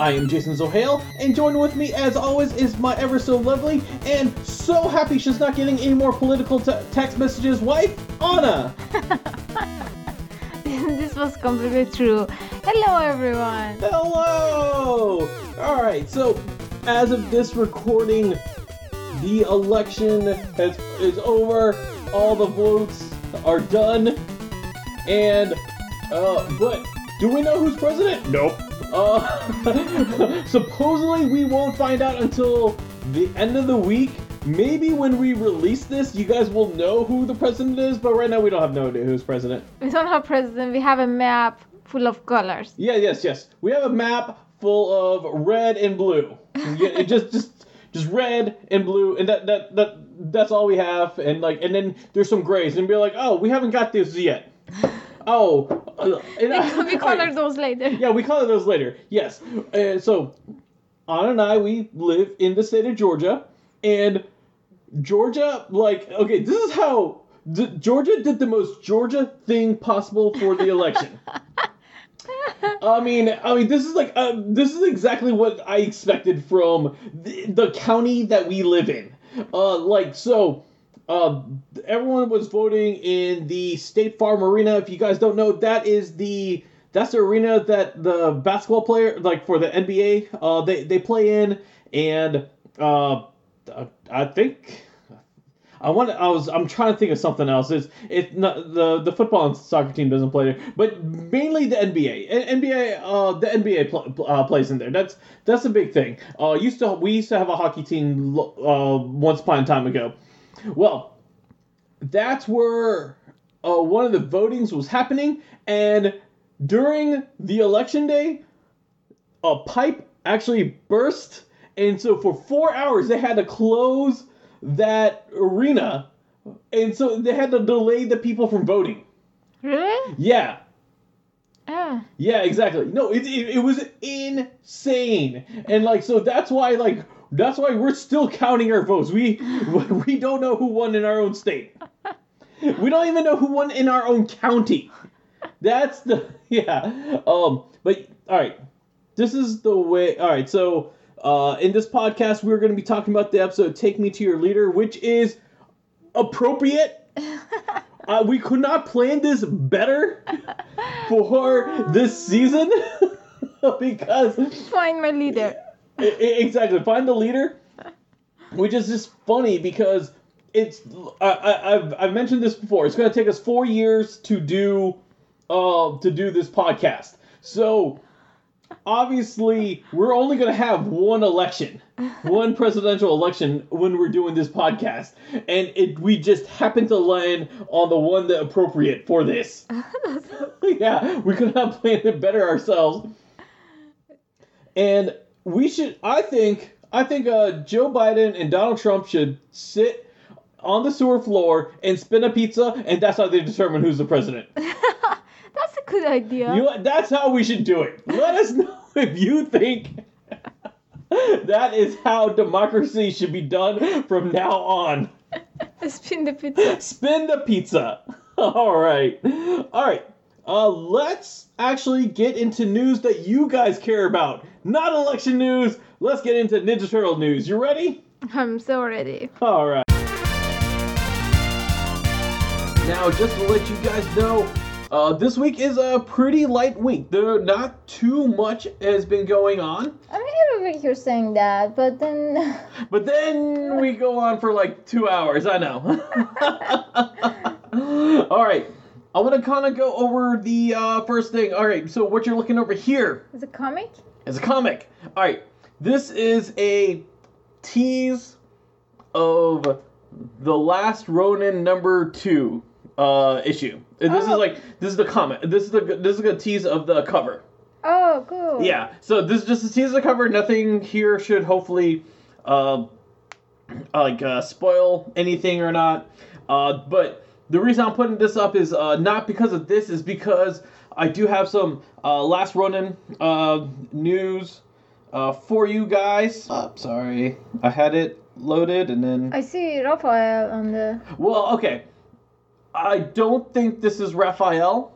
I am Jason Zohale, and joining with me, as always, is my ever so lovely and so happy she's not getting any more political t- text messages wife, Anna. this was completely true. Hello, everyone. Hello! Alright, so as of this recording, the election has, is over, all the votes are done, and, uh, but do we know who's president? Nope. Uh, supposedly we won't find out until the end of the week. Maybe when we release this, you guys will know who the president is, but right now we don't have no idea who's president. We don't have president, we have a map full of colors. Yeah, yes, yes. We have a map full of red and blue. Yeah, it just, just, just red and blue, and that, that, that, that's all we have. And like, and then there's some grays, and be like, oh, we haven't got this yet. Oh, uh, and we color those later. yeah, we color those later. Yes. And so, Anna and I, we live in the state of Georgia, and Georgia, like, okay, this is how d- Georgia did the most Georgia thing possible for the election. I mean, I mean, this is like, uh, this is exactly what I expected from the, the county that we live in. Uh, like, so, uh, everyone was voting in the State Farm Arena. If you guys don't know, that is the that's the arena that the basketball player, like for the NBA, uh, they they play in, and uh, I think I want. I was. I'm trying to think of something else. It's not the the football and soccer team doesn't play there, but mainly the NBA. NBA. Uh, the NBA pl- uh, plays in there. That's that's a big thing. Uh, used to we used to have a hockey team. Uh, once upon a time ago. Well, that's where uh, one of the votings was happening, and during the election day, a pipe actually burst, and so for four hours they had to close that arena, and so they had to delay the people from voting. Really? Yeah, Ah. yeah, exactly. No, it, it, it was insane, and like so that's why like that's why we're still counting our votes. We we don't know who won in our own state. We don't even know who won in our own county. That's the yeah. Um, but all right, this is the way. All right, so uh, in this podcast, we're going to be talking about the episode "Take Me to Your Leader," which is appropriate. Uh, we could not plan this better for this season because Find my leader. Exactly find the leader, which is just funny because it's I, I, I've I've mentioned this before. It's going to take us four years to do uh to do this podcast. So obviously we're only going to have one election one presidential election when we're doing this podcast. And it we just happen to land on the one that appropriate for this. Yeah we could have planned it better ourselves. And we should i think i think uh, joe biden and donald trump should sit on the sewer floor and spin a pizza and that's how they determine who's the president good idea. you? That's how we should do it. Let us know if you think that is how democracy should be done from now on. Spin the pizza. Spin the pizza. All right. All right. Uh, let's actually get into news that you guys care about. Not election news. Let's get into Ninja Turtle news. You ready? I'm so ready. All right. Now, just to let you guys know, uh, this week is a pretty light week. There not too much has been going on, I mean, every week you're saying that, but then. but then we go on for like two hours. I know. All right. I want to kind of go over the uh, first thing. All right. So what you're looking over here Is a comic? is a comic. All right. This is a tease of the last Ronin number two uh, issue. And this is Oh. like this is the comic. This is the this is a tease of the cover. Oh, cool. Yeah, so this is just a teaser cover. Nothing here should hopefully, uh, like uh, spoil anything or not. Uh, but the reason I'm putting this up is uh, not because of this, is because I do have some uh, Last Ronin uh, news uh, for you guys. Uh, sorry, I had it loaded and then. I see Raphael on the. Well, okay. I don't think this is Raphael.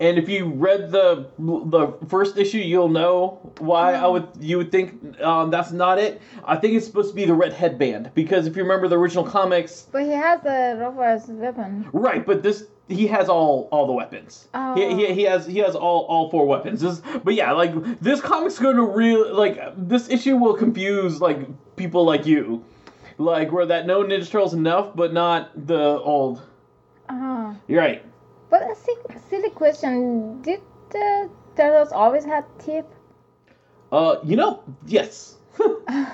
And if you read the the first issue, you'll know why I would you would think um, that's not it. I think it's supposed to be the red headband because if you remember the original comics, But he has the Raphael's weapon. right? But this he has all all the weapons. Oh. He, he, he has he has all all four weapons. This, but yeah, like this comic's going to really like this issue will confuse like people like you, like where that no Ninja Turtles enough, but not the old. Uh-huh. You're right. But a si- silly question: Did the turtles always have teeth? Uh, you know, yes,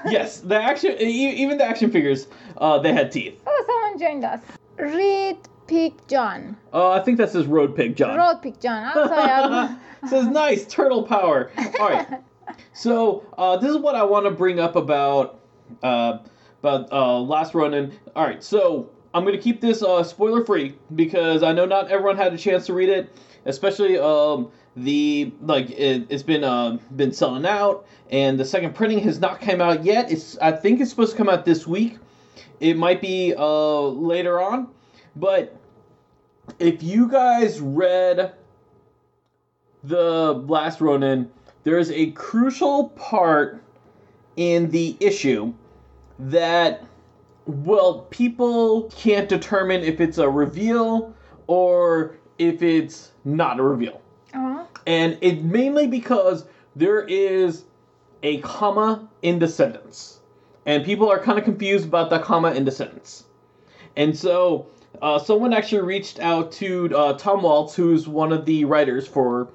yes. The action, even the action figures, uh, they had teeth. Oh, someone joined us. Reed Pig John. Uh, I think that says Road Pig John. Road Pig John. I'm sorry. I'm... says nice turtle power. All right. So uh, this is what I want to bring up about uh, about uh, Last Ronin. All right. So I'm gonna keep this uh, spoiler free because I know not everyone had a chance to read it, especially um, the like it, it's been uh, been selling out, and the second printing has not come out yet. It's I think it's supposed to come out this week. It might be uh, later on, but if you guys read the Last Ronin, there is a crucial part in the issue that, well, people can't determine if it's a reveal or if it's not a reveal. Uh-huh. And it mainly because there is a comma in the sentence. And people are kind of confused about the comma in the sentence. And so uh, someone actually reached out to uh, Tom Waltz, who's one of the writers for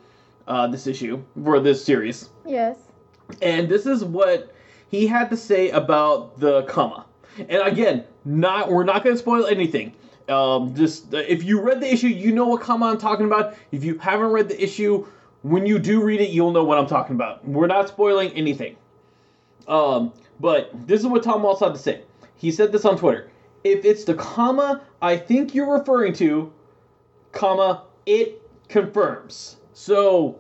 uh, this issue, for this series. Yes. And this is what he had to say about the comma. And again, not we're not going to spoil anything. Um, just uh, if you read the issue, you know what comma I'm talking about. If you haven't read the issue, when you do read it, you'll know what I'm talking about. We're not spoiling anything. Um, but this is what Tom Waltz had to say. He said this on Twitter. If it's the comma I think you're referring to, comma, it confirms. So,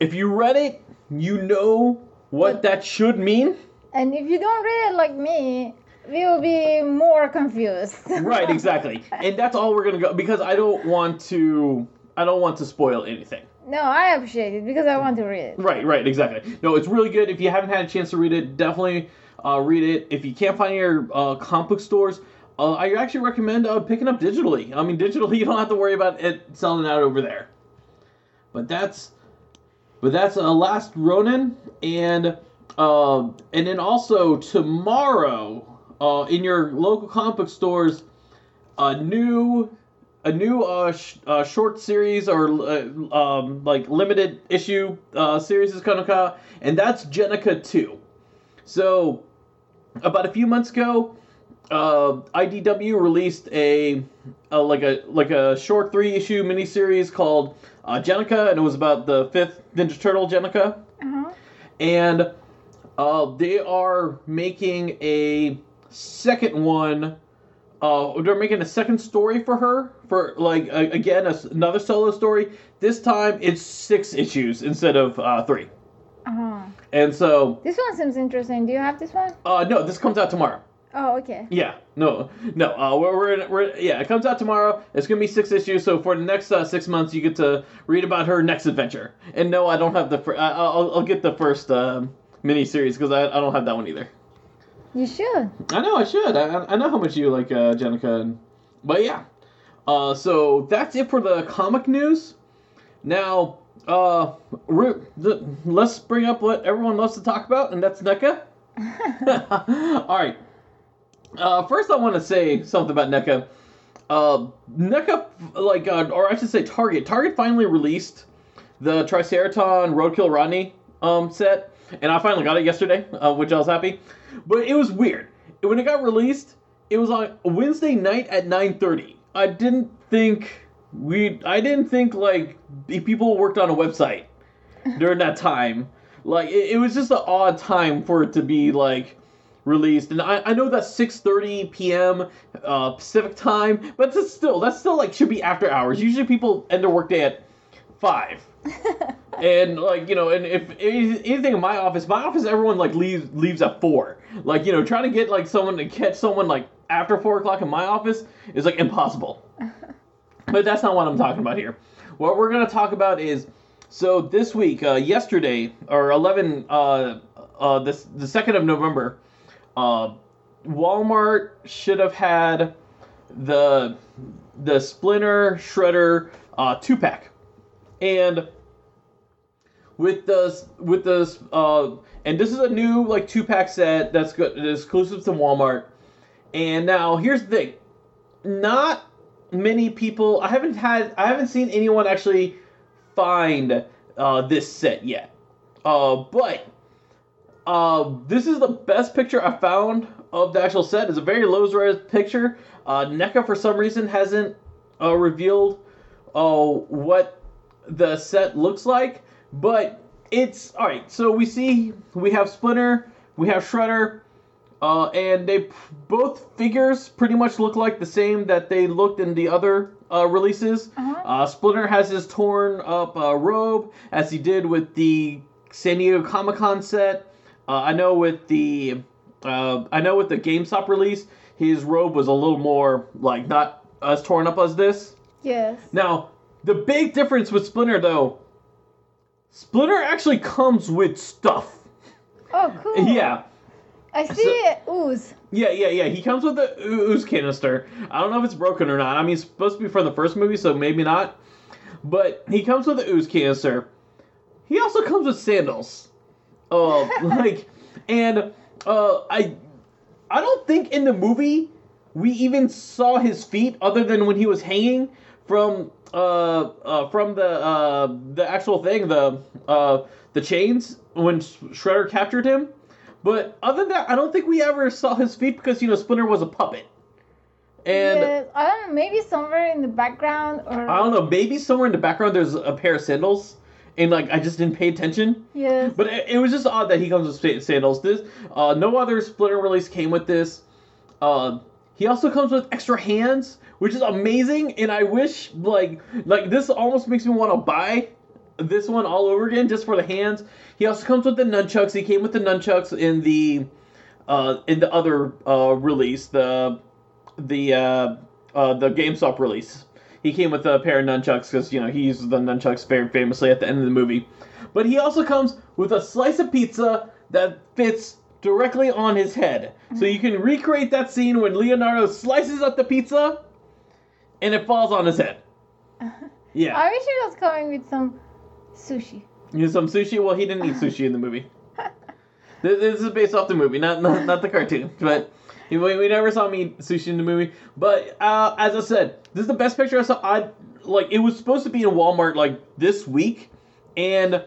if you read it, you know what that should mean. And if you don't read it like me, we will be more confused. Right, exactly. and that's all we're gonna go because I don't want to. I don't want to spoil anything. no, I appreciate it because I want to read it. Right, right, exactly. No, it's really good. If you haven't had a chance to read it, definitely uh, read it. If you can't find your uh, comic book stores, uh, I actually recommend uh, picking up digitally. I mean, digitally, you don't have to worry about it selling out over there. But that's, but that's uh, Last Ronin, and uh, and then also tomorrow uh, in your local comic book stores, a new a new uh, sh- uh, short series or uh, um, like limited issue uh, series is come out, and that's Jennika 2. So, about a few months ago, uh, IDW released a, a like a like a short three issue miniseries called uh, Jennika, and it was about the fifth Ninja Turtle Jennika, Uh-huh. and uh, they are making a second one. Uh, they're making a second story for her for like a, again a another solo story. This time it's six issues instead of uh, three, Uh-huh. and so This one seems interesting. Do you have this one? uh, no, this comes out tomorrow. Oh, okay. Yeah, no, no. Uh, we're, we're, we're yeah. It comes out tomorrow. It's gonna be six issues. So for the next uh, six months, you get to read about her next adventure. And no, I don't have the. Fir- I, I'll, I'll get the first um, mini series because I, I don't have that one either. You should. I know I should. I, I know how much you like uh, Jennika, and, but yeah. Uh, so that's it for the comic news. Now, uh, we're, let's bring up what everyone loves to talk about, and that's NECA. All right. Uh, first, I want to say something about NECA. Uh, NECA, like, uh, or I should say Target. Target finally released the Triceraton Roadkill Rodney um, set, and I finally got it yesterday, uh, which I was happy. But it was weird. When it got released, it was on Wednesday night at 9:30. I didn't think we. I didn't think like people worked on a website during that time. Like it, it was just an odd time for it to be like released, and I, I know that's six thirty p.m. Uh, Pacific time, but that's still that's still like should be after hours. Usually people end their workday at five. and like you know, and if anything in my office, my office, everyone like leaves leaves at four. Like you know, trying to get like someone to catch someone like after four o'clock in my office is like impossible. but that's not what I'm talking about here. What we're gonna talk about is so this week, uh, yesterday or eleven, uh, uh, this the second of November, uh, Walmart should have had the the Splinter Shredder uh, two pack, and with the with the uh, and this is a new like two pack set that's good exclusive to Walmart. And now here's the thing, not many people. I haven't had I haven't seen anyone actually find uh, this set yet. Uh, but uh, this is the best picture I found of the actual set. It's a very low res picture. Uh, NECA for some reason hasn't uh, revealed uh, what the set looks like, but it's all right. So we see we have Splinter, we have Shredder, uh, and they both figures pretty much look like the same that they looked in the other uh, releases. Uh-huh. Uh, Splinter has his torn up uh, robe, as he did with the San Diego Comic Con set. Uh, I know with the uh, I know with the GameStop release, his robe was a little more like not as torn up as this. Yes. Now, the big difference with Splinter though, Splinter actually comes with stuff. Oh, cool. Yeah. I see it ooze. Yeah, yeah, yeah. He comes with the ooze canister. I don't know if it's broken or not. I mean, it's supposed to be from the first movie, so maybe not. But he comes with the ooze canister. He also comes with sandals. Uh, like, and uh, I, I don't think in the movie we even saw his feet, other than when he was hanging from uh, uh from the uh the actual thing, the uh the chains when Shredder captured him. But other than that, I don't think we ever saw his feet because you know Splinter was a puppet. And yes. I don't know, maybe somewhere in the background or. I don't know, maybe somewhere in the background there's a pair of sandals, and like I just didn't pay attention. Yes. But it, it was just odd that he comes with sandals. This uh, no other Splinter release came with this. Uh, he also comes with extra hands, which is amazing, and I wish like like this almost makes me want to buy this one all over again just for the hands. He also comes with the nunchucks. He came with the nunchucks in the uh, in the other uh, release, the the uh, uh, the GameStop release. He came with a pair of nunchucks because you know he uses the nunchucks very famously at the end of the movie. But he also comes with a slice of pizza that fits directly on his head, so you can recreate that scene when Leonardo slices up the pizza, and it falls on his head. Yeah. I wish he was coming with some sushi. You some sushi? Well, he didn't eat sushi in the movie. This, this is based off the movie, not not, not the cartoon. But we, we never saw him eat sushi in the movie. But uh, as I said, this is the best picture I saw. I like it was supposed to be in Walmart like this week, and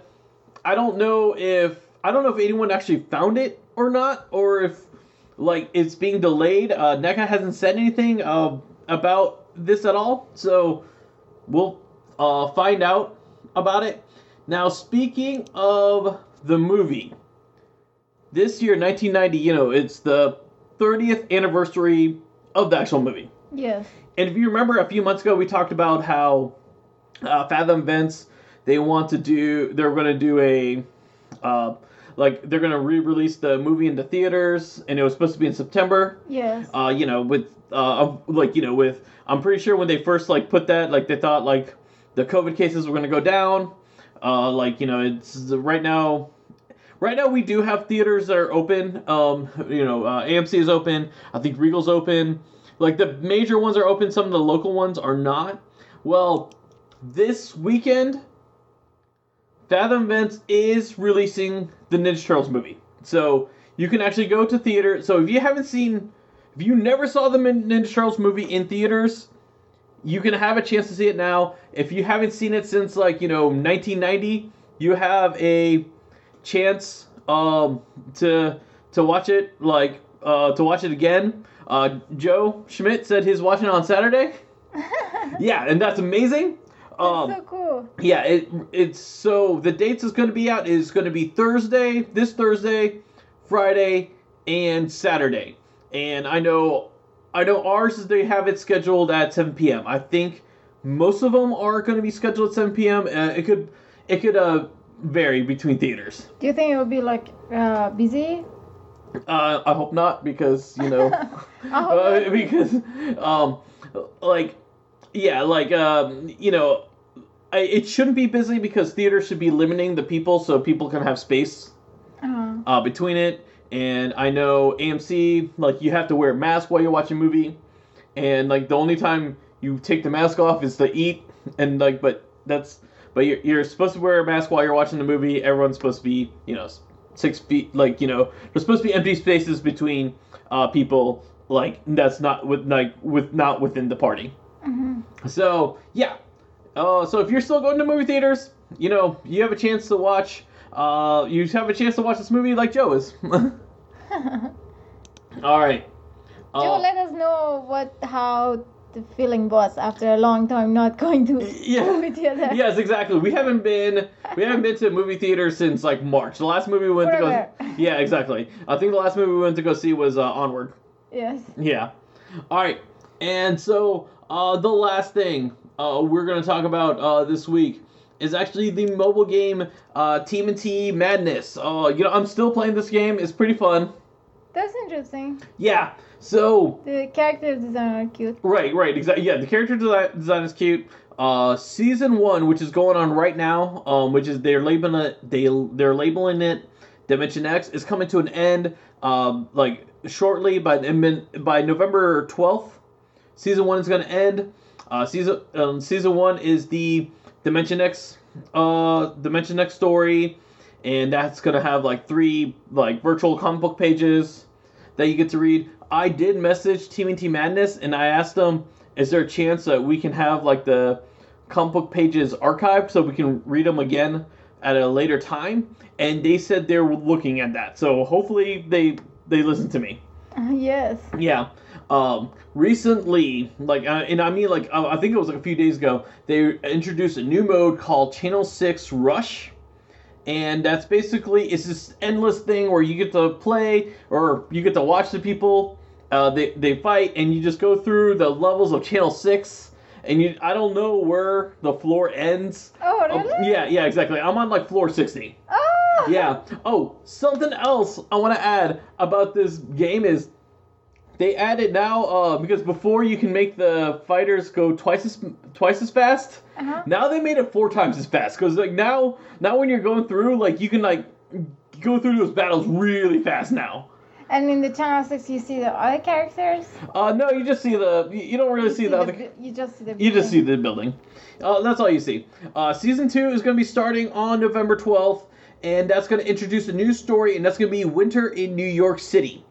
I don't know if I don't know if anyone actually found it or not, or if like it's being delayed. Uh, NECA hasn't said anything uh, about this at all, so we'll uh, find out about it. Now, speaking of the movie, this year, 1990, you know, it's the 30th anniversary of the actual movie. Yes. And if you remember a few months ago, we talked about how uh, Fathom Events they want to do, they're going to do a, uh, like, they're going to re release the movie into theaters, and it was supposed to be in September Yes. uh, you know, with uh, like you know, with I'm pretty sure when they first like put that, like they thought like the COVID cases were gonna go down. Uh, like you know, it's right now. Right now, we do have theaters that are open. Um, you know, uh, AMC is open. I think Regal's open. Like the major ones are open. Some of the local ones are not. Well, this weekend, Fathom Events is releasing the Ninja Turtles movie. So you can actually go to theater. So if you haven't seen, if you never saw the Ninja Turtles movie in theaters, you can have a chance to see it now. If you haven't seen it since like you know 1990, you have a chance um, to to watch it like uh, to watch it again. Uh, Joe Schmidt said he's watching it on Saturday. Yeah, and that's amazing. Um, so cool. yeah, it it's so the dates is going to be out is going to be Thursday, this Thursday, Friday, and Saturday. And I know, I know ours is they have it scheduled at 7 p.m. I think most of them are going to be scheduled at 7 p.m. Uh, it could, it could uh vary between theaters. Do you think it will be like uh, busy? Uh, I hope not because you know. Uh, because um like yeah like um you know I, it shouldn't be busy because theaters should be limiting the people so people can have space Uh-huh. uh, between it. And i know amc like you have to wear a mask while you're watching a movie. And like the only time you take the mask off is to eat. And like but that's but you're, you're supposed to wear a mask while you're watching the movie. Everyone's supposed to be you know six feet like you know there's supposed to be empty spaces between uh, people like that's not with like with not within the party. Mhm. so yeah uh, so if you're still going to movie theaters you know you have a chance to watch uh, you have a chance to watch this movie like joe is all right Joe, Uh, let us know what how the feeling was after a long time not going to yeah. movie theater. yes exactly we haven't been we haven't been to a movie theater since like march the last movie we went to Forever. go yeah exactly i think the last movie we went to go see was uh, onward Yes. Yeah. All right. And so uh, the last thing uh, we're going to talk about uh, this week is actually the mobile game uh, TMNT Madness. Uh, you know, I'm still playing this game. It's pretty fun. That's interesting. Yeah. So The character design are cute. right, right, exactly. Yeah, the character design, design is cute. Uh, season one, which is going on right now, um, which is they're labeling it they they're labeling it Dimension X is coming to an end. Um, like shortly by by November twelfth, season one is going to end. Uh, season um, season one is the Dimension X uh Dimension X story, and that's going to have like three like virtual comic book pages that you get to read. I did message TMNT Madness and I asked them, is there a chance that we can have like the comic book pages archived so we can read them again at a later time? And they said they're looking at that. So hopefully they they listen to me. Uh, yes. Yeah. Um, recently, like, uh, and I mean, like, uh, I think it was like a few days ago, they introduced a new mode called Channel 6 Rush. And that's basically, it's this endless thing where you get to play or you get to watch the people, uh, they, they fight, and you just go through the levels of Channel 6. And you, I don't know where the floor ends. Oh, Uh, really? yeah, yeah, exactly. I'm on like floor 60 Oh. yeah. Oh, something else I want to add about this game is they added now uh, because before you can make the fighters go twice as twice as fast. Uh-huh. Now they made it four times as fast because like now now when you're going through like you can like go through those battles really fast now. And in the channel six, you see the other characters. Uh, no, you just see the you you don't really see, the other. bu- You just see the. You just see building. the building. Uh, that's all you see. Uh, season two is going to be starting on November 12th, and that's going to introduce a new story, and that's going to be Winter in New York City.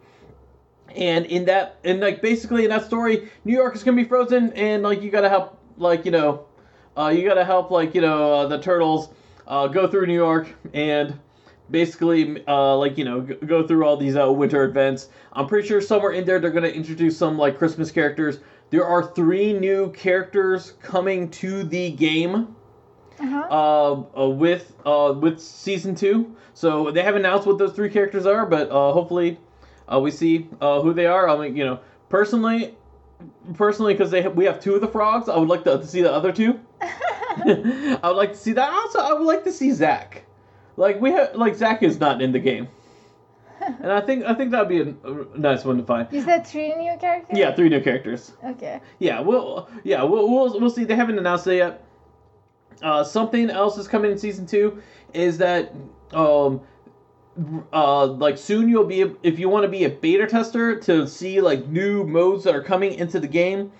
And in that, and like basically in that story, New York is going to be frozen, and like you got to help, like you know, uh, you got to help like you know uh, the turtles uh, go through New York and basically uh, like you know go through all these uh, winter events. I'm pretty sure somewhere in there they're going to introduce some like Christmas characters. There are three new characters coming to the game Uh-huh. uh, uh, with uh, with season two. So they haven't announced what those three characters are, but uh, hopefully uh, we see uh, who they are. I mean, you know, personally, personally, because they we have two of the frogs, I would like to, to see the other two. I would like to see that. Also, I would like to see Zach. Like we have, like Zach is not in the game, and I think I think that'd be a, a nice one to find. you said three new characters. Yeah, three new characters. Okay. Yeah, we'll yeah we'll we'll, we'll see. They haven't announced it yet. Uh, something else is coming in season two is that um uh like soon you'll be if you want to be a beta tester to see like new modes that are coming into the game.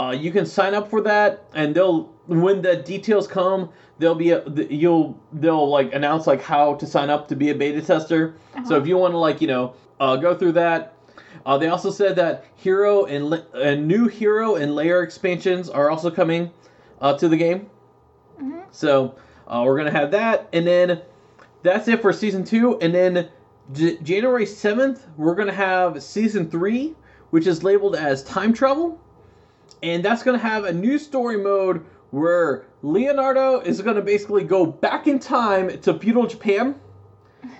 Uh, you can sign up for that, and they'll when the details come, they'll be a, you'll they'll like announce like how to sign up to be a beta tester. So if you want to like you know uh, go through that, uh, they also said that hero and la- and new hero and lair expansions are also coming uh, to the game. Mhm. So uh, we're gonna have that, and then that's it for season two. And then J- January seventh, we're gonna have season three, which is labeled as time travel, and that's gonna have a new story mode where Leonardo is going to basically go back in time to feudal Japan,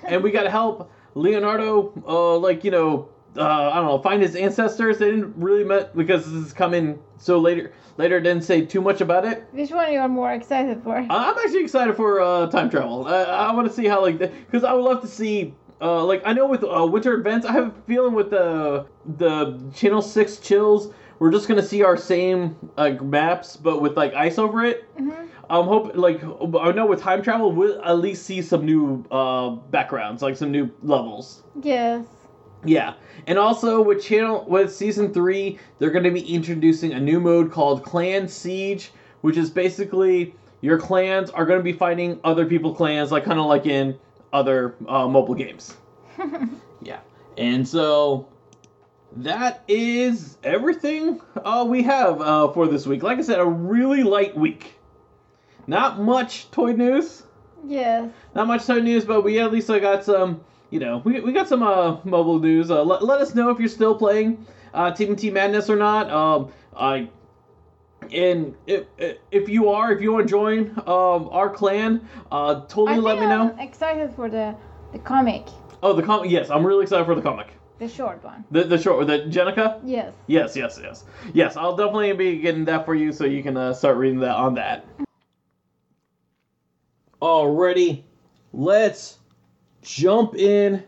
and we got to help Leonardo, uh, like you know, uh, I don't know, find his ancestors. They didn't really met because this is coming so later. Later, didn't say too much about it. Which one are you are more excited for? I'm actually excited for uh, time travel. I, I want to see how like because I would love to see. Uh, like I know with uh, winter events, I have a feeling with the the Channel Six chills, we're just gonna see our same like maps, but with like ice over it. Mhm. I'm hoping like I know with time travel, we'll at least see some new uh, backgrounds, like some new levels. Yes. Yeah, and also with channel with season three, they're going to be introducing a new mode called Clan Siege, which is basically your clans are going to be fighting other people's clans, like kind of like in other uh, mobile games. yeah, and so that is everything uh, we have uh, for this week. Like I said, a really light week. Not much toy news Yes. not much toy news, but we at least uh, got some, you know, we, we got some uh, mobile news. Uh, let, let us know if you're still playing uh, TMNT Madness or not. Um, I and if if you are, if you want to join um, our clan, uh, totally I let me know. I'm excited for the the comic, Oh, the comic. Yes, I'm really excited for the comic. the short one. The the short, the Jennika. Yes. Yes, yes, yes, yes. I'll definitely be getting that for you, so you can uh, start reading that on that. Alrighty, let's jump in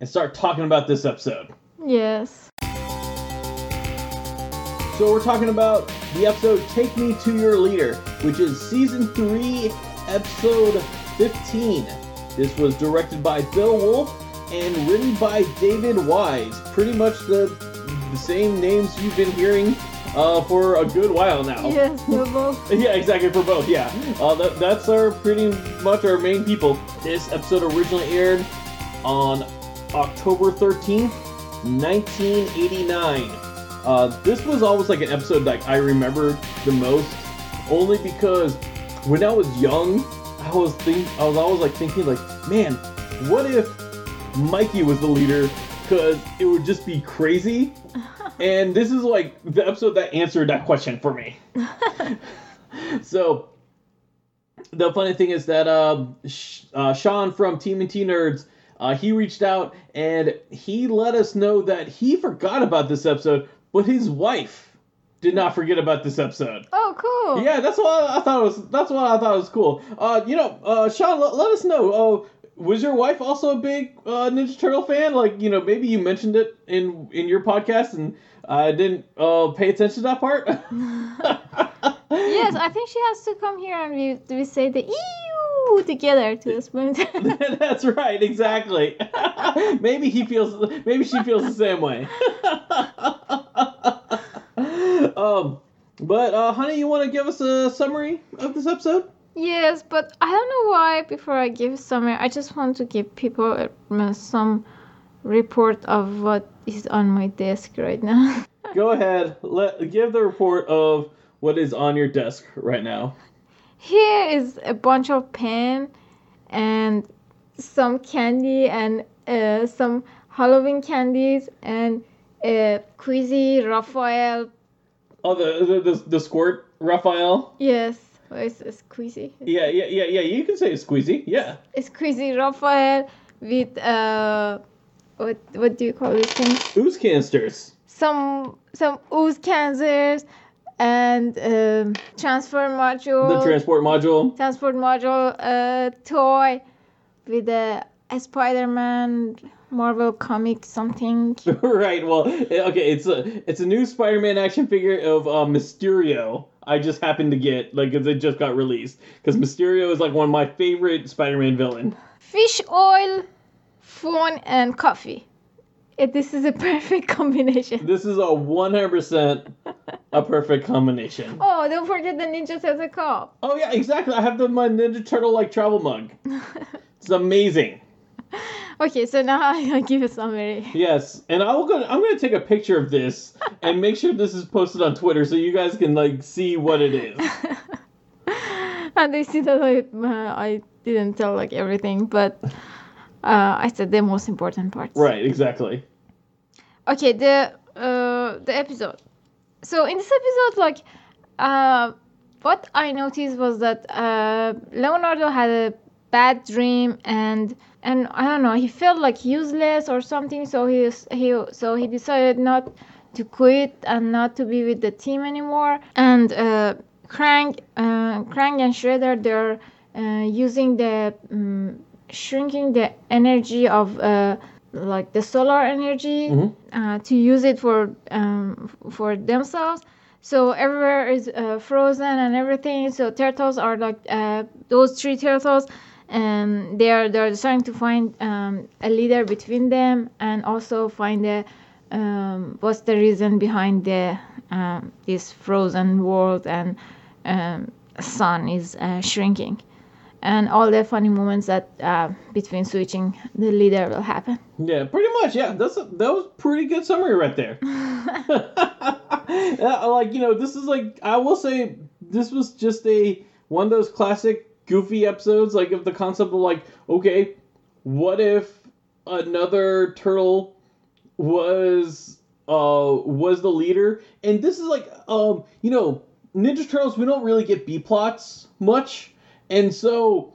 and start talking about this episode. Yes. So we're talking about the episode "Take Me to Your Leader," which is season three, episode fifteen. This was directed by Bill Wolf and written by David Wise. Pretty much the the same names you've been hearing uh, for a good while now. Yes, we both. Yeah, exactly for both. Yeah, uh, that, that's our pretty much our main people. This episode originally aired on October thirteenth, nineteen eighty nine. Uh, this was always like an episode that I remember the most, only because when I was young, I was think I was always like thinking like, man, what if Mikey was the leader? Because it would just be crazy. And this is like the episode that answered that question for me. So the funny thing is that um, Sh- uh, Sean from Team and T Nerds, uh, he reached out and he let us know that he forgot about this episode, but his wife did not forget about this episode. Oh, cool. Yeah, that's what I thought was. That's what I thought was cool. Uh, you know, uh, Sean, let, let us know. Uh, was your wife also a big uh, Ninja Turtle fan? Like, you know, maybe you mentioned it in in your podcast, and I didn't uh, pay attention to that part. Yes, I think she has to come here and we we say the ew together to the spoon. That's right, exactly. maybe he feels. Maybe she feels the same way. um, but uh, honey, you want to give us a summary of this episode? yes, but I don't know why. Before I give summary, I just want to give people uh, some report of what is on my desk right now. Go ahead. Let give the report of what is on your desk right now. Here is a bunch of pen and some candy and uh, some Halloween candies and uh, Quizzy, Raphael. Oh, the the the, the squirt, Raphael. Yes, what is this? Quizzy? Yeah, yeah, yeah, yeah. You can say squeezy. Yeah. It's Quizzy Raphael with uh, what what do you call this thing? Ooze canisters. Some some ooze cancers and um, transfer module. The transport module. transport module uh, toy with a, a Spider-Man Marvel comic something. right. Well, eh, okay. It's a it's a new Spider-Man action figure of uh, Mysterio. I just happened to get like 'cause it just got released because Mysterio is like one of my favorite Spider-Man villain. Fish oil, phone, and coffee. It, this is a perfect combination. This is a 100% a perfect combination. Oh, don't forget the Ninja Turtle cup. Oh yeah, exactly. I have the my Ninja Turtle like travel mug. It's amazing. okay, so now I give a summary. Yes, and I will go. I'm going to take a picture of this and make sure this is posted on Twitter so you guys can like see what it is. and they see that I, uh, I didn't tell like everything, but uh, I said the most important parts. Right, exactly. okay the uh the episode so in this episode like uh what I noticed was that uh, Leonardo had a bad dream and and I don't know he felt like useless or something so he he so he decided not to quit and not to be with the team anymore and uh, Krang uh, Krang and Shredder they're uh, using the um, shrinking the energy of uh, like the solar energy Mhm. uh, to use it for um, for themselves. So everywhere is uh, frozen and everything. So turtles are like uh, those three turtles and they're they're trying to find um, a leader between them and also find the um, what's the reason behind the um, this frozen world and um, sun is uh, shrinking and all the funny moments that uh, between switching the leader will happen Yeah, pretty much. Yeah, that's a, that was pretty good summary right there. Yeah, like you know, this is like I will say this was just a one of those classic goofy episodes. Like of the concept of like, okay, what if another turtle was uh was the leader? And this is like um you know Ninja Turtles. We don't really get B plots much, and so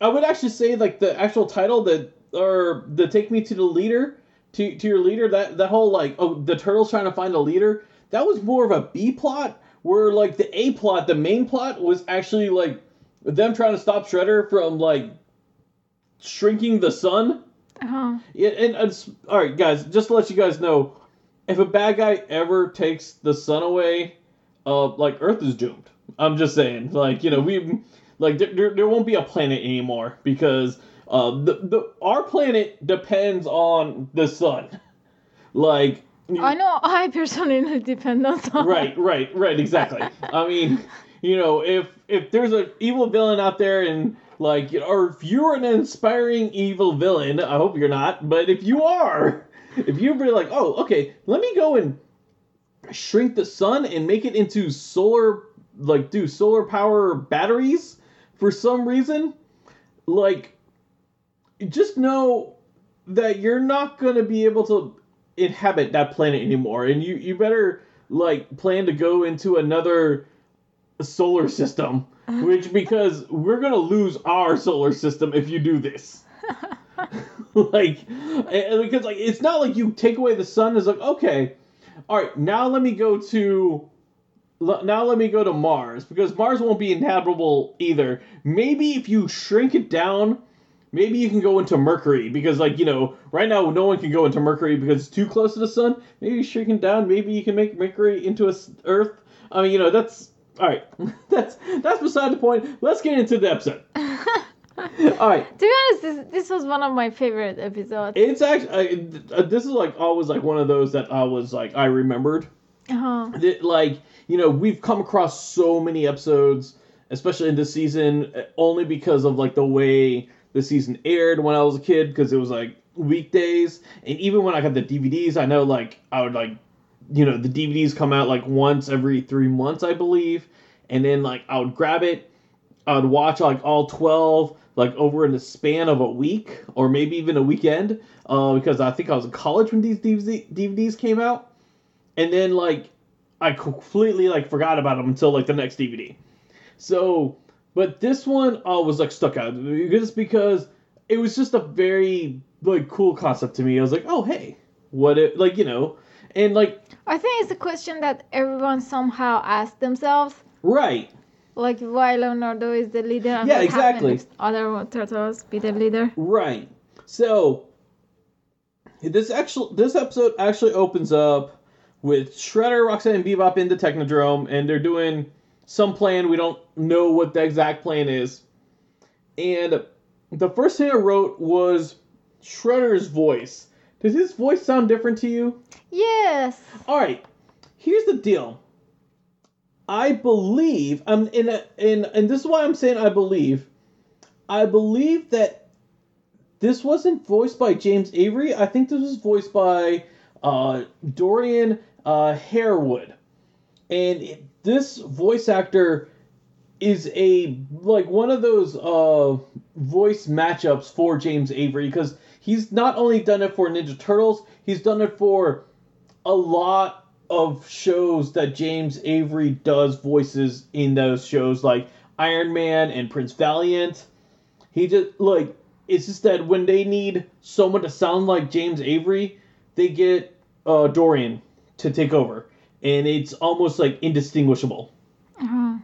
I would actually say like the actual title that or the take me to the leader to to your leader that that whole like oh the turtles trying to find a leader that was more of a B plot where like the A plot the main plot was actually like them trying to stop Shredder from like shrinking the sun. uh-huh. Yeah, and, and all right, guys, just to let you guys know, if a bad guy ever takes the sun away, uh, like Earth is doomed. I'm just saying, like you know, we like there, there, there won't be a planet anymore because uh, the the our planet depends on the sun. Like i know i personally depend on sun right, right, right, exactly. I mean, you know, if if there's an evil villain out there and like, or if you're an inspiring evil villain, I hope you're not, but if you are, if you're really like, oh, okay, let me go and shrink the sun and make it into solar, like, do solar power batteries for some reason, like, just know that you're not gonna be able to inhabit that planet anymore, and you you better like plan to go into another solar system, which because we're gonna lose our solar system if you do this. like, and- because like it's not like you take away the sun. It's like okay, all right, now let me go to. Now let me go to Mars because Mars won't be inhabitable either. Maybe if you shrink it down, maybe you can go into Mercury because like you know right now no one can go into Mercury because it's too close to the sun. Maybe you shrink it down. Maybe you can make Mercury into a Earth. I mean you know that's all right. that's that's beside the point. Let's get into the episode. all right. to be honest this, this was one of my favorite episodes It's actually uh, this is like always like one of those that I was like I remembered uh-huh. that like you know we've come across so many episodes especially in this season uh, only because of like the way the season aired when i was a kid because it was like weekdays. And even when i got the dvds i know like i would like you know the dvds come out like once every three months i believe. And then like i would grab it. I would watch like all 12 like over in the span of a week or maybe even a weekend uh, because i think i was in college when these DVD, dvds came out and then like I completely like forgot about them until like the next DVD. So, but this one uh, was like stuck out just because it was just a very like cool concept to me. I was like, oh hey, what it like you know, and like i think it's a question that everyone somehow asked themselves right, like why leonardo is the leader and Yeah, exactly. other turtles be the leader right. So this actual this episode actually opens up with Shredder, Roxanne, and Bebop in the Technodrome, and they're doing some plan. We don't know what the exact plan is. And the first thing I wrote was Shredder's voice. Does his voice sound different to you? yes All right. Here's the deal. I believe I'm in a, in and this is why I'm saying I believe. I believe that this wasn't voiced by James Avery. I think this was voiced by uh, Dorian uh, Harewood, and it, this voice actor is a like one of those uh, voice matchups for James Avery because he's not only done it for Ninja Turtles, he's done it for a lot of shows that James Avery does voices in those shows, like Iron Man and Prince Valiant. He just like it's just that when they need someone to sound like James Avery, they get uh, Dorian to take over, and it's almost like indistinguishable. Uh-huh.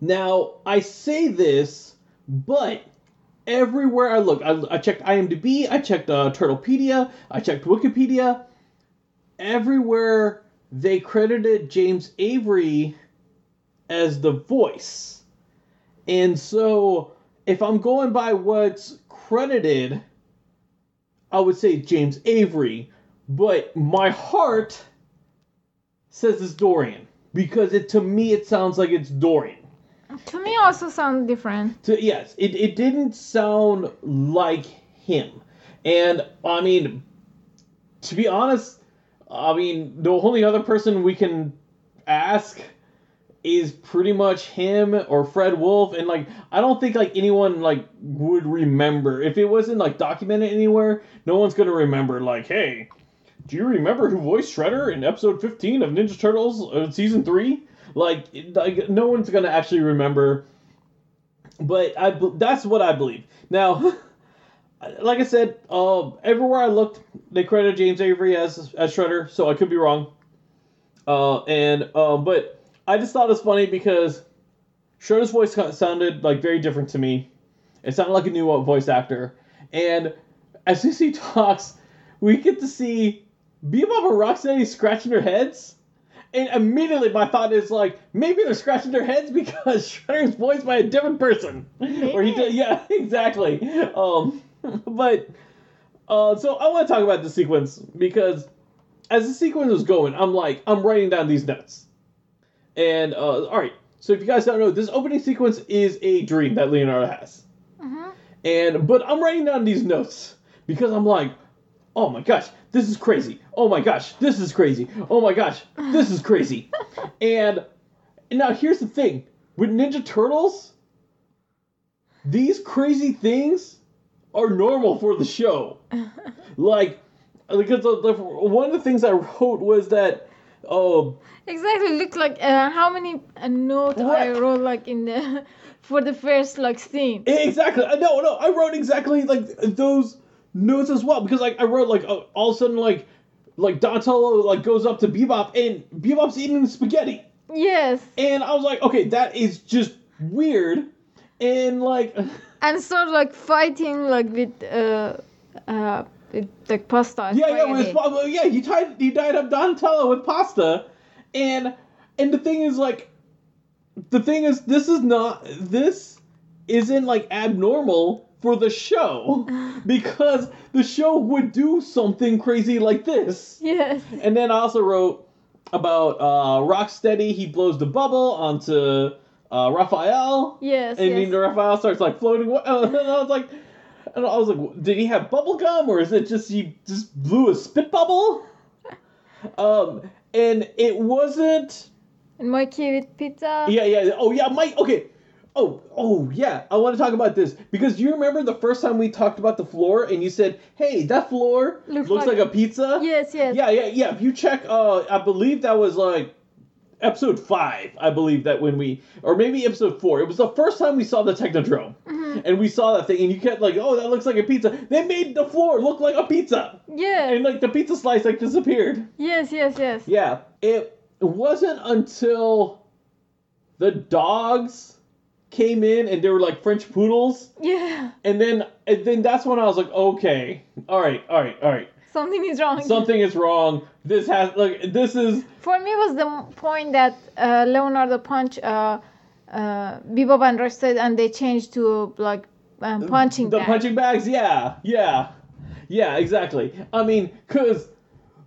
Now I say this, but everywhere I look, I, I checked IMDb, I checked uh, Turtlepedia, I checked Wikipedia. Everywhere they credited James Avery as the voice, and so if I'm going by what's credited, I would say James Avery, but my heart says it's Dorian because it to me it sounds like it's Dorian. To me, also sound different. To, yes, it, it didn't sound like him. And I mean, to be honest, I mean, the only other person we can ask is pretty much him or Fred Wolf and like I don't think like anyone like would remember if it wasn't like documented anywhere no one's gonna remember like hey do you remember who voiced Shredder in episode 15 of Ninja Turtles uh, season 3 like like no one's gonna actually remember. But I that's what I believe. Now like I said uh, everywhere I looked they credited James Avery as as Shredder so I could be wrong. Uh, and uh, but I just thought it was funny because Shredder's voice sounded like very different to me. It sounded like a new voice actor, and as he talks, we get to see Bebop and Rocksteady scratching their heads. And immediately my thought is like, maybe they're scratching their heads because Shredder's voiced by a different person. Or he did, yeah, exactly. Um, but uh, so I want to talk about the sequence because as the sequence was going, I'm like, I'm writing down these notes. And uh, all right, so if you guys don't know, this opening sequence is a dream that Leonardo has. Mhm. And but I'm writing down these notes because I'm like, oh my gosh, this is crazy. Oh my gosh, this is crazy. Oh my gosh, this is crazy. and, and now here's the thing with Ninja Turtles, these crazy things are normal for the show. like, because one of the things I wrote was that, oh, Exactly. Look like uh, how many uh, note I wrote like in the for the first like scene. Exactly. Uh, No, no. I wrote exactly like those notes as well because like I wrote like uh, all of a sudden like like Donatello like goes up to Bebop and Bebop's eating spaghetti. Yes. and I was like, okay, that is just weird, and like And sort of like fighting like with uh uh with like pasta. yeah, yeah, with, well, yeah, he tied he tied up Donatello with pasta, and and the thing is like, the thing is this is not this isn't like abnormal for the show because the show would do something crazy like this. Yes. And then I also wrote about uh, Rocksteady. He blows the bubble onto uh, Raphael, Yes. and yes. then Raphael starts like floating. away. And I was like, and I was like, did he have bubble gum or is it just he just blew a spit bubble? Um, and it wasn't. And Mikey with pizza. Yeah, yeah. Oh, yeah, Mike. Okay. Oh, oh, yeah. I want to talk about this because you remember the first time we talked about the floor, and you said, "Hey, that floor Looks looks, like- like, a pizza." Yes. Yes. Yeah, yeah, yeah. If you check, uh, I believe that was like episode five. I believe that when we, or maybe episode four. It was the first time we saw the Technodrome, Mhm. and we saw that thing, and you kept like, "Oh, that looks like a pizza." They made the floor look like a pizza, Yeah. and like the pizza slice like disappeared. Yes. Yes. Yes. Yeah, it wasn't until the dogs came in and they were like French poodles, Yeah. and then and then that's when I was like, okay, all right, all right, all right, Something is wrong. something is wrong. This has like this is For me, was the point that uh, Leonardo punch uh, uh, Bebop and Rocksteady, and they changed to like um, punching the bag. punching bags. Yeah, yeah, yeah, exactly. I mean, cause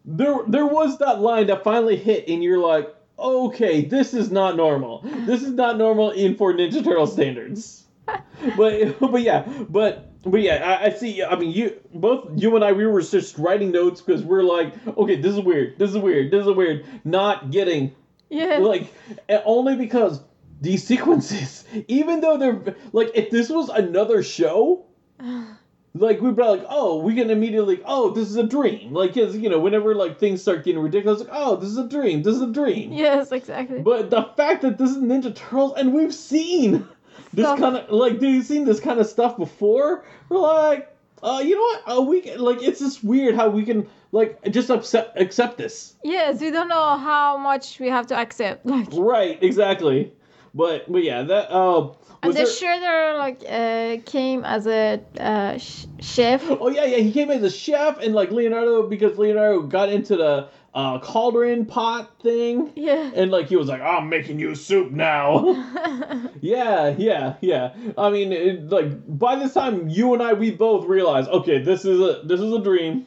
there there was that line that finally hit, and you're like, okay, this is not normal. This is not normal in for Ninja Turtle standards. but but yeah, but but yeah, I, I see. I mean, you both you and I we were just writing notes because we're like, okay, this is weird. This is weird. This is weird. Not getting Yeah. like eh, only because these sequences, even though they're like, if this was another show, like we'd be like, oh, we can immediately, oh, this is a dream. Like, cause you know, whenever like things start getting ridiculous, like, oh, this is a dream. This is a dream. Yes, exactly. But the fact that this is Ninja Turtles and we've seen this kind of like, do you seen this kind of stuff before? We're like, uh, you know what? Uh, we can, like, it's just weird how we can like just accept accept this. yes, we don't know how much we have to accept. Like, Right, exactly. But but yeah, that uh, and the there- Shredder like uh, came as a uh, sh- chef. Oh yeah, yeah. He came as a chef, and like Leonardo, because Leonardo got into the uh, cauldron pot thing, Yeah. and like he was like, "I'm making you soup now." yeah, yeah, yeah. I mean, it, like by this time, you and I, we both realized, okay, this is a this is a dream.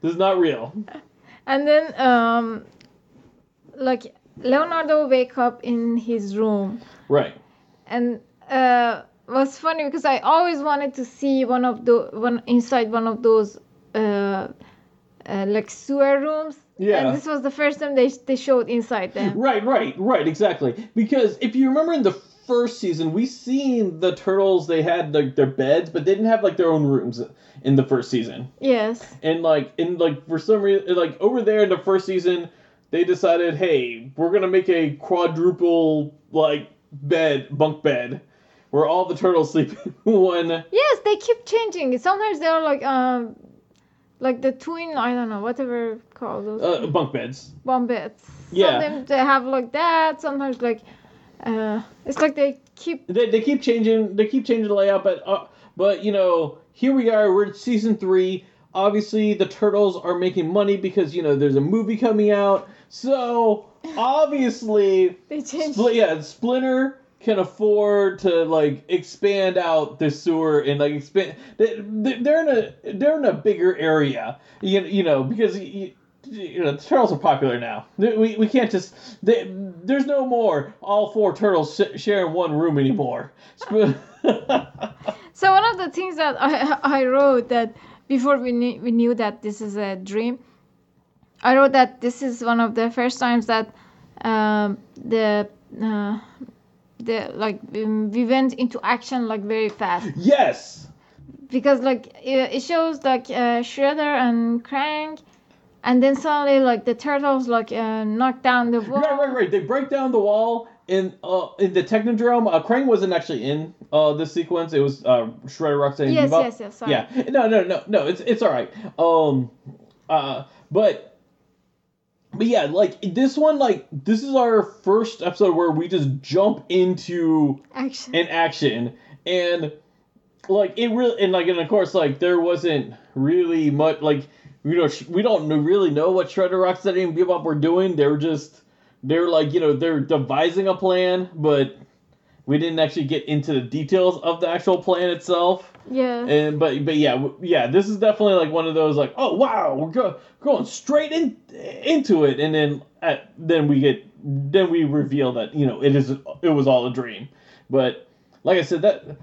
This is not real. and then um, like Leonardo wake up in his room, Right. And uh, was funny because I always wanted to see one of the one inside one of those uh, uh, like sewer rooms. Yeah. And this was the first time they they showed inside them. Right, right, right, exactly. Because if you remember in the first season, we seen the turtles. They had like their beds, but they didn't have like their own rooms in the first season. Yes. And like, in like for some reason, like over there in the first season, they decided, hey, we're gonna make a quadruple like bed, bunk bed, where all the turtles sleep in one. Yes, they keep changing. Sometimes they're like um, like the twin. I don't know whatever called those Uh, bunk beds. bunk beds. Yeah. Sometimes they have like that. Sometimes like, uh, it's like they keep. They, they keep changing. They keep changing the layout, but uh, but you know, here we are. We're in season three. Obviously, the turtles are making money because you know there's a movie coming out. So obviously, They. Spl- yeah, Splinter can afford to like expand out the sewer and like expand. They, they- they're in a they're in a bigger area. You, you know because. You, you know, the turtles are popular now. We, we can't just. They, there's no more all four turtles sh- sharing one room anymore. So one of the things that I I wrote that before we knew, we knew that this is a dream, I wrote that this is one of the first times that um, the uh, the like um, we went into action like very fast yes. because like it, it shows like uh, Shredder and Krang, and then suddenly like the turtles like uh, knock down the wall. Right, right, right. They break down the wall in uh in the Technodrome. Uh, Krang wasn't actually in uh this sequence. It was uh Shredder, Roxanne, and Yes, Bebop. yes, yes. Sorry. Yeah. No, no, no, no. It's it's all right. Um, uh, but. But yeah, like this one, like this is our first episode where we just jump into Action. in action, and like it really, and like, and of course, like there wasn't really much, like you know, sh- we don't really know what Shredder, Rocksteady, and Bebop were doing. They were just, they're like, you know, they're devising a plan, but we didn't actually get into the details of the actual plan itself. yeah. And but but yeah yeah this is definitely like one of those like oh wow we're go- going straight in into it and then at, then we get then we reveal that you know it is it was all a dream but like I said that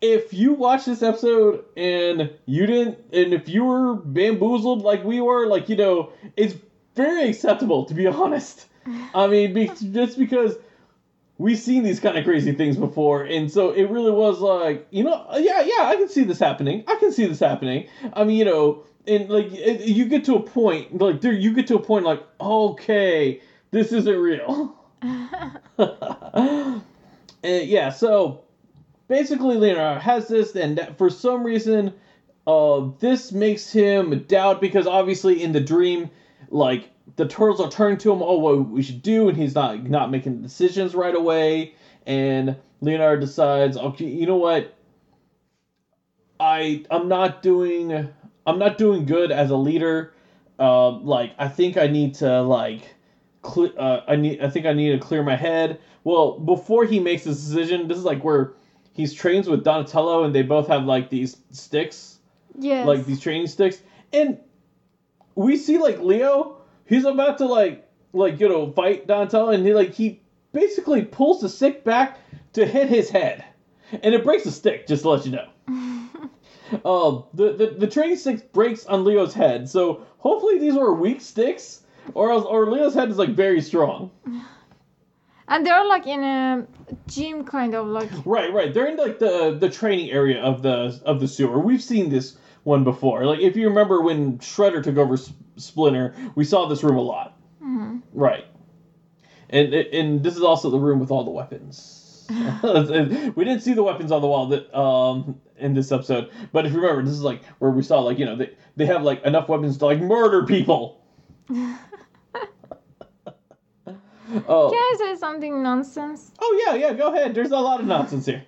if you watch this episode and you didn't and if you were bamboozled like we were like you know it's very acceptable to be honest I mean be, just because we've seen these kind of crazy things before and so it really was like you know yeah yeah i can see this happening. I can see this happening. I mean you know and like it, you get to a point like there you get to a point like okay this isn't real. And yeah so basically leonardo has this and for some reason uh this makes him doubt because obviously in the dream like the turtles are turning to him oh what we should do and he's not not making decisions right away. And leonardo decides okay you know what? I i'm not doing i'm not doing good as a leader. Uh, like i think i need to like cle uh, i need i think i need to clear my head. Well before he makes this decision this is like where he's trains with donatello and they both have like these sticks. Yeah, like these training sticks. And we see like leo he's about to like like you know fight donatello and he like he basically pulls the stick back to hit his head and it breaks the stick just to let you know um the, the the training stick breaks on leo's head so hopefully these were weak sticks or else or leo's head is like very strong And they're like in a gym kind of like Right, right. They're in like the the training area of the of the sewer. We've seen this one before. Like if you remember when Shredder took over Splinter, we saw this room a lot. Mhm. Right. And and this is also the room with all the weapons. we didn't see the weapons on the wall that um in this episode, but if you remember, this is like where we saw like you know they they have like enough weapons to like murder people. oh. Can I say something nonsense? Oh yeah, yeah. Go ahead. There's a lot of nonsense here.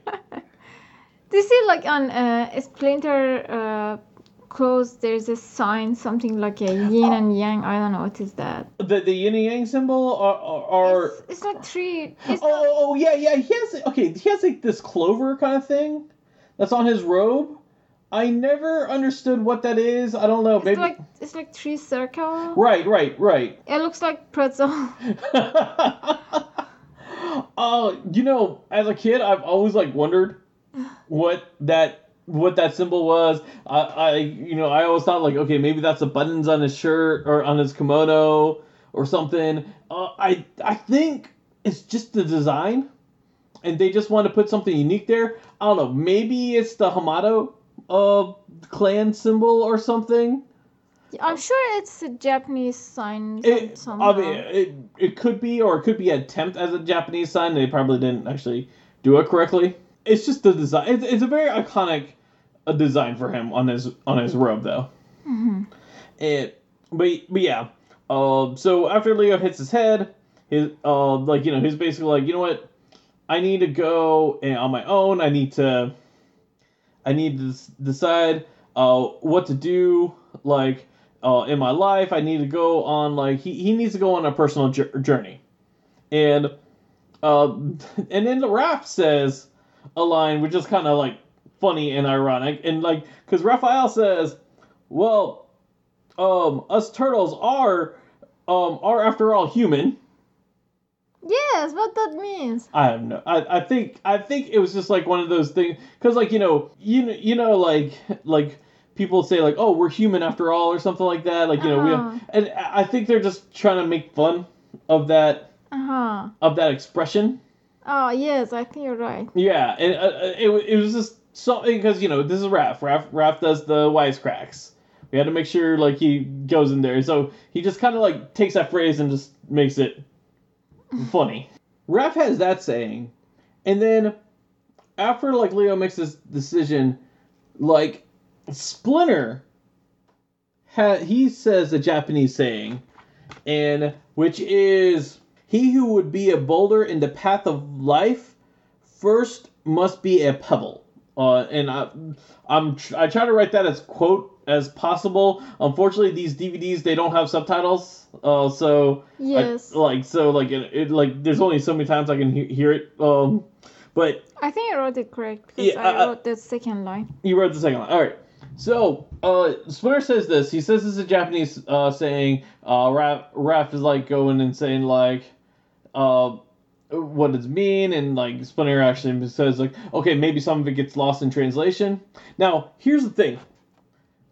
Do you see like on uh, Splinter uh, clothes there's a sign something like a yin and yang. I don't know what is that. The the yin and yang symbol are are. It's, it's like three. It's Oh, not, oh, oh, yeah, yeah. He has okay. He has like this clover kind of thing that's on his robe. I never understood what that is. I don't know. it's Maybe like it's like three circle. right, right, right. It looks like pretzel. Oh, you know, as a kid, I've always like wondered what that what that symbol was. I, I, you know, I always thought like, okay, maybe that's the buttons on his shirt or on his kimono or something. Uh, I, I think it's just the design, and they just want to put something unique there. I don't know. Maybe it's the Hamato uh clan symbol or something. I'm sure it's a Japanese sign It, somehow. I mean, it, it could be, or it could be an attempt as a Japanese sign. They probably didn't actually do it correctly. It's just the design. It's, it's a very iconic uh, design for him on his on his robe, though. Mhm. It, but but yeah. Uh, so after Leo hits his head, his uh like you know he's basically like you know what, I need to go and on my own. I need to, I need to decide uh what to do like uh in my life. I need to go on like he he needs to go on a personal jour- journey, and uh and then the Raph says a line which is kind of like funny and ironic and like because Raphael says, well um us turtles are um are after all human Yes, what that means. i have no i, I think i think it was just like one of those things because like you know you know you know like like people say like oh we're human after all or something like that like you know Uh-huh. we and i think they're just trying to make fun of that Uh huh. of that expression Oh yes, I think you're right. yeah and uh, uh, it, it was just something because you know this is Raph. Raph Raph does the wisecracks. We had to make sure like he goes in there. So he just kind of like takes that phrase and just makes it funny. Raph has that saying. And then after like leo makes this decision like splinter ha- he says a japanese saying and which is he who would be a boulder in the path of life first must be a pebble uh, and I, I'm tr- I try to write that as quote as possible. Unfortunately, these DVDs they don't have subtitles, uh, so I- Yes. like so like it, it like there's only so many times I can he- hear it. Um, but I think I wrote it correct because Yeah, I I- I- wrote the second line. you wrote the second line. All right. So, uh, Splinter says this. He says this is a Japanese uh, saying. Uh, Raph, Raph is like going and saying like, uh, what does it mean? And like Splinter actually says like, okay, maybe some of it gets lost in translation. Now, here's the thing.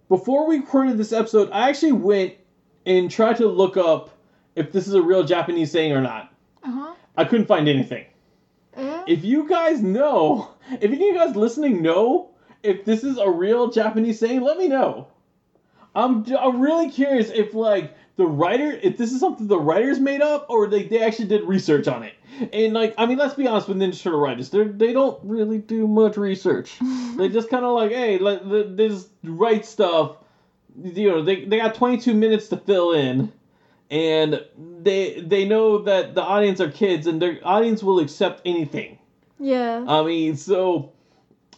Before we recorded this episode, I actually went and tried to look up if this is a real Japanese saying or not. Uh huh. I couldn't find anything Eh? if you guys know, if any of you guys listening know if this is a real Japanese saying, let me know. I'm, I'm really curious if like the writer, if this is something the writers made up or they, they actually did research on it. And like, I mean, let's be honest with Ninja Turtle writers, they they don't really do much research. they just kind of like, hey, let, they just write stuff. You know, they, they got 22 minutes to fill in and they they know that the audience are kids and their audience will accept anything. Yeah. I mean, so,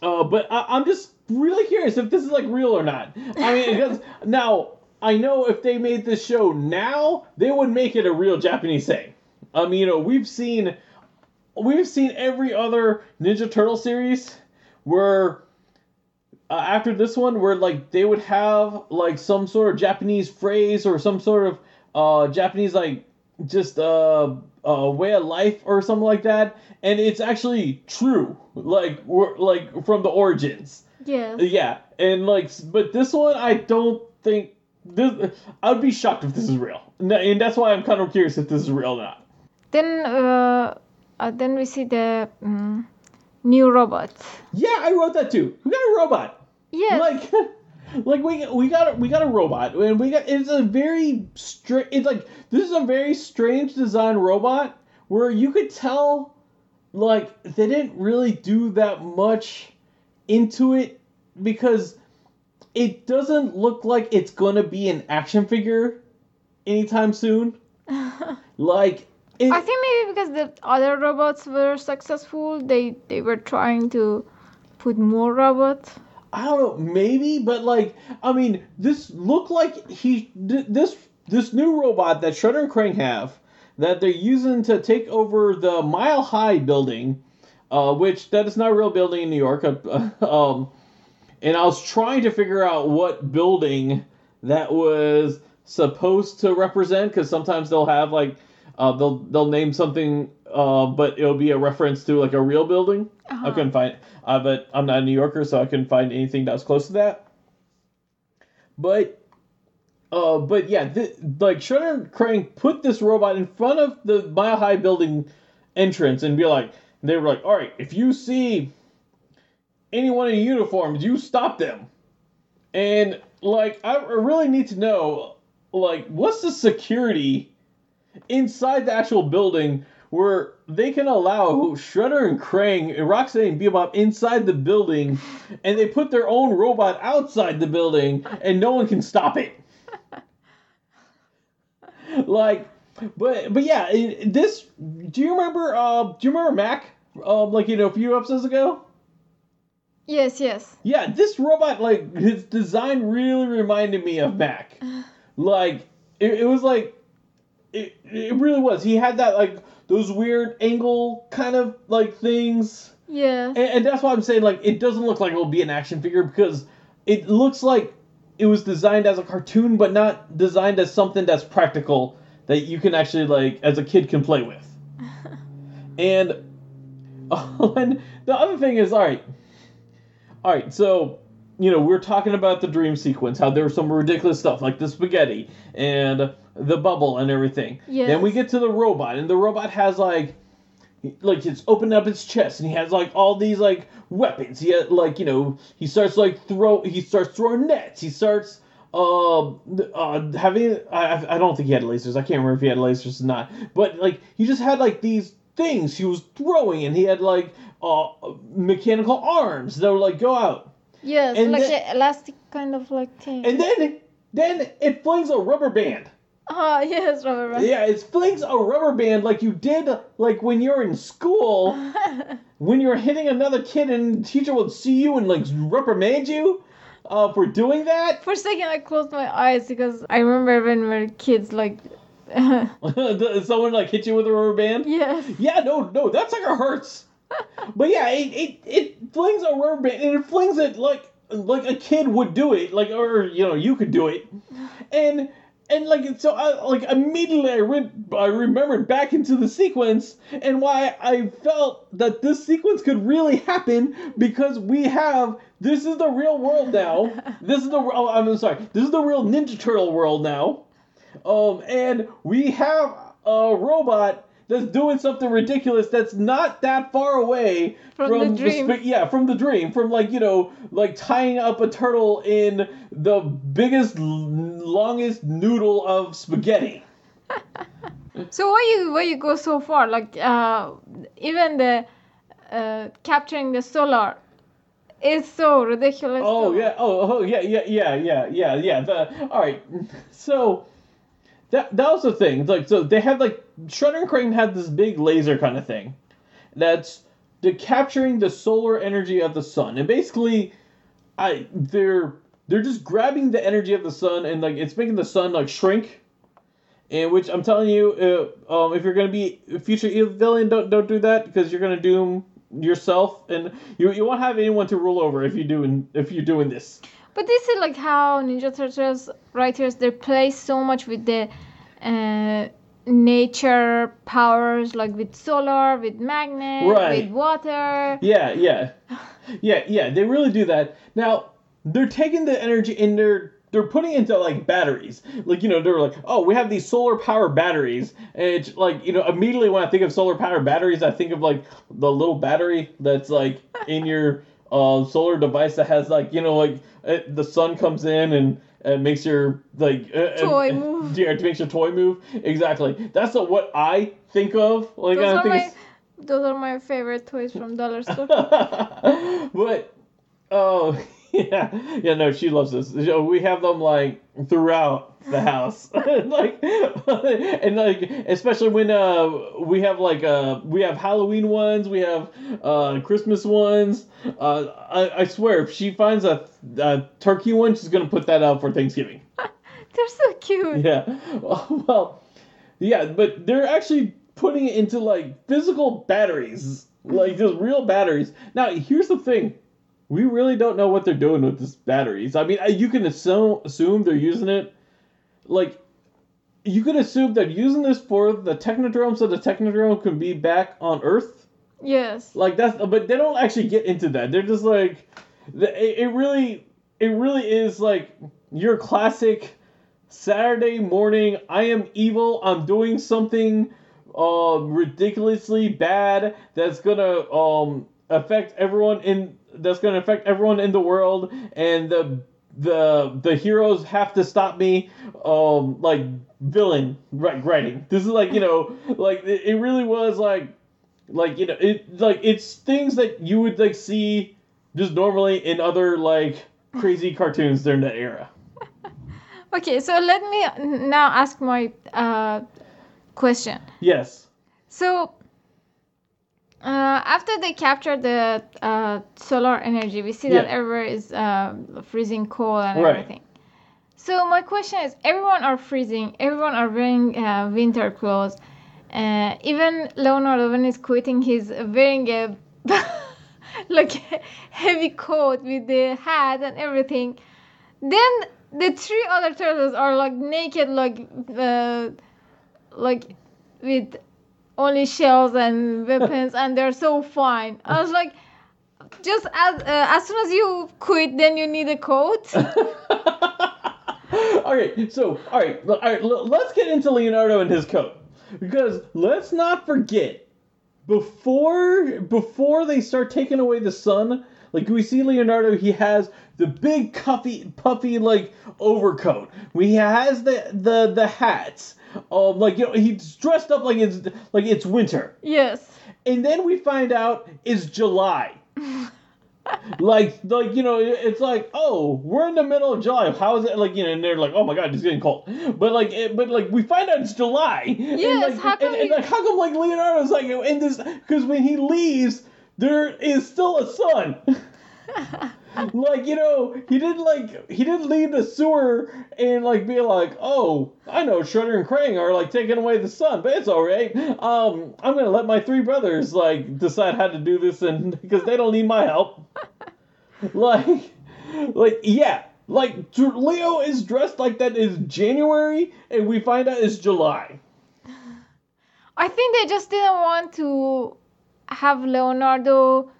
uh, but I, I'm just really curious if this is like real or not. I mean, because now I know if they made this show now, they would make it a real Japanese thing. I mean, you know, we've seen we've seen every other Ninja Turtle series where uh, after this one where like they would have like some sort of Japanese phrase or some sort of uh Japanese like just uh, uh way of life or something like that and it's actually true like we're like from the origins Yeah. yeah and like but this one I don't think this I would be shocked if this is real and that's why I'm kind of curious if this is real or not Then uh, uh, then we see the mm new robot. Yeah, I wrote that too. We got a robot. Yeah. Like, like we we got a, we got a robot, and we got it's a very str- It's like this is a very strange design robot where you could tell, like they didn't really do that much into it because it doesn't look like it's gonna be an action figure anytime soon. like it, I think maybe because the other robots were successful, they they were trying to put more robots. I don't know, maybe, but like, I mean, this looked like he this this new robot that Shredder and Krang have that they're using to take over the Mile High building, uh, which that is not a real building in New York. Uh, um, and I was trying to figure out what building that was supposed to represent because sometimes they'll have like uh, they'll they'll name something, uh, but it'll be a reference to like a real building. I Uh-huh. couldn't find, uh, but I'm not a New Yorker, so I couldn't find anything that was close to that. But, uh, but yeah, th- like Shredder and Krang put this robot in front of the Mile High building entrance and be like, they were like, all right, if you see anyone in uniform, you stop them. And like, I really need to know, like, what's the security inside the actual building where they can allow Shredder and Krang and Rocksteady and Bebop inside the building, and they put their own robot outside the building, and no one can stop it. like, but but yeah, this. Do you remember? Uh, do you remember Mac? Uh, like you know, a few episodes ago. Yes, yes. Yeah, this robot, like, his design really reminded me of Mac. Like, it, it was like, it, it really was. He had that, like, those weird angle kind of, like, things. Yeah. And, and that's why I'm saying, like, it doesn't look like it will be an action figure because it looks like it was designed as a cartoon, but not designed as something that's practical that you can actually, like, as a kid can play with. and, oh, and the other thing is, all right, all right, so you know we're talking about the dream sequence, how there was some ridiculous stuff like the spaghetti and the bubble and everything. Yes. Then we get to the robot, and the robot has like, like it's opened up its chest, and he has like all these like weapons. He had like you know he starts like throw he starts throwing nets. He starts uh, uh having I I don't think he had lasers. I can't remember if he had lasers or not. But like he just had like these things he was throwing, and he had like uh mechanical arms that would like go out. Yes, And like then- the elastic kind of like thing. And then then it flings a rubber band. Ah, yes, rubber band. Yeah, it flings a rubber band like you did like when you're in school when you're hitting another kid and the teacher would see you and like reprimand you uh, for doing that. For a second, I closed my eyes because I remember when we were kids, like, Someone like hit you with a rubber band. yes. Yeah, no, no, that sucker hurts. But yeah, it, it it flings a rubber band and it flings it like like a kid would do it, like or you know you could do it, and and like so I like immediately I went I remembered back into the sequence and why I felt that this sequence could really happen because we have this is the real world now. This is the oh, I'm sorry. This is the real Ninja Turtle world now. Um, and we have a robot that's doing something ridiculous that's not that far away From the dream. sp- yeah, from the dream, from like you know, like tying up a turtle in the biggest, longest noodle of spaghetti. So why you why you go so far? Like, uh, even the uh, capturing the solar is so ridiculous. Oh yeah, oh, oh yeah, yeah, yeah, yeah, yeah, yeah. The all right, so that that was the thing. Like, so they had like Shredder and Krang had this big laser kind of thing that's the capturing the solar energy of the sun, and basically, I they're they're just grabbing the energy of the sun and like it's making the sun like shrink. And which I'm telling you, uh, um, if you're gonna be future evil villain, don't don't do that because you're gonna doom yourself, and you you won't have anyone to rule over if you doing if you're doing this. But this is like how Ninja Turtles writers they play so much with the uh, nature powers, like with solar, with magnet, Right. with water. Yeah, yeah, yeah, yeah. They really do that. Now they're taking the energy and they're they're putting into like batteries. Like you know they're like, oh, we have these solar power batteries, and it's like you know immediately when I think of solar power batteries, I think of like the little battery that's like in your uh, solar device that has like you know like it, the sun comes in and. It makes your like uh, Toy uh, move. Yeah, it makes your toy move. Exactly. That's the, what I think of. Like Those I are think my those are my favorite toys from dollar store. but oh yeah yeah no she loves this we have them like throughout the house like and like especially when uh we have like uh we have halloween ones we have uh christmas ones uh i, I swear if she finds a, a turkey one she's gonna put that out for thanksgiving They're so cute. yeah. Well, yeah, but they're actually putting it into like physical batteries, like just real batteries. Now, here's the thing. We really don't know what they're doing with these batteries. I mean, uh, you can assume assume they're using it like you could assume they're using this for the technodrome so the technodrome can be back on Earth. Yes. Like that's but they don't actually get into that. They're just like it, it really it really is like your classic Saturday morning I am evil, I'm doing something uh ridiculously bad that's going to um affect everyone in that's going to affect everyone in the world and the the the heroes have to stop me um like villain right writing. This is like you know like it, it really was like like you know it like it's things that you would like see just normally in other like crazy cartoons during that era. Okay, so let me now ask my uh, question. yes. So, uh, after they capture the uh, solar energy, we see that everywhere is uh, freezing cold and Right. everything. So my question is: Everyone are freezing. Everyone are wearing uh, winter clothes. Uh, even Leonardo, when he's quitting, he's wearing a like heavy coat with the hat and everything. Then the three other turtles are like naked, like uh, like with only shells and weapons, and they're so fine. I was like, just as uh, as soon as you quit, then you need a coat. okay, so all right all right Let's get into Leonardo and his coat because let's not forget before before they start taking away the sun. Like we see Leonardo, he has the big puffy puffy like overcoat. He has the the the hats. Um, like you know, he's dressed up like it's like it's winter. yes. and then we find out it's July. like, like you know, it's like, oh, we're in the middle of July. How is it? Like, you know, and they're like, oh my god, it's getting cold. But like, it, but like, we find out it's July. and Yes, like, how come and, and you- like, how come like Leonardo's like in this? Because when he leaves, there is still a sun. like you know he didn't like he didn't leave the sewer and like be like oh i know shredder and krang are like taking away the sun but it's all right. Um i'm gonna let my three brothers like decide how to do this and because they don't need my help. Like like yeah like leo is dressed like that is january and we find out it's july. I think they just didn't want to have Leonardo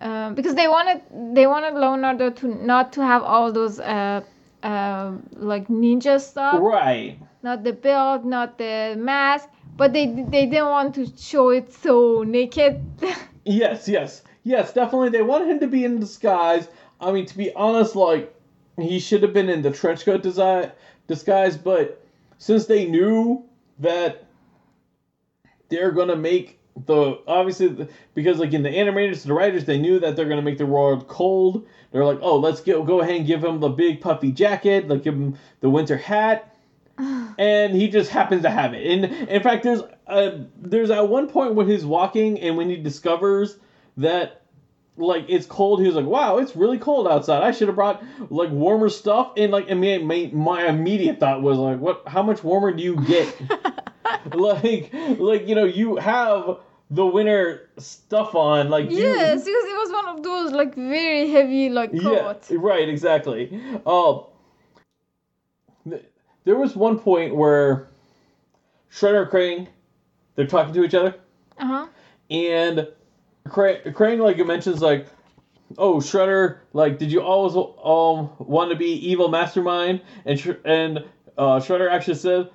uh, because they wanted they wanted Leonardo to not to have all those uh, uh, like ninja stuff, right not the belt, not the mask, but they they didn't want to show it so naked. Yes, yes, yes, definitely. They wanted him to be in disguise. I mean, to be honest, like he should have been in the trench coat design disguise, but since they knew that they're gonna make the obviously the- because like in the animators, the writers, they knew that they're gonna make the world cold. They're like, oh, let's go go ahead and give him the big puffy jacket, like give him the winter hat and he just happens to have it. And in fact, there's a, there's at one point when he's walking and when he discovers that like it's cold, he's like, "Wow, it's really cold outside. I should have brought like warmer stuff." And like, and my, my my immediate thought was like, "What? How much warmer do you get?" like, like you know, you have the winter stuff on, like you- yes, because it was one of those like very heavy like coat. yeah, right, exactly. Um, th- there was one point where Shredder and Krang, they're talking to each other, Uh huh. and Krang, Krang like mentions like, oh Shredder, like did you always um want to be evil mastermind? And Sh- and uh, Shredder actually said,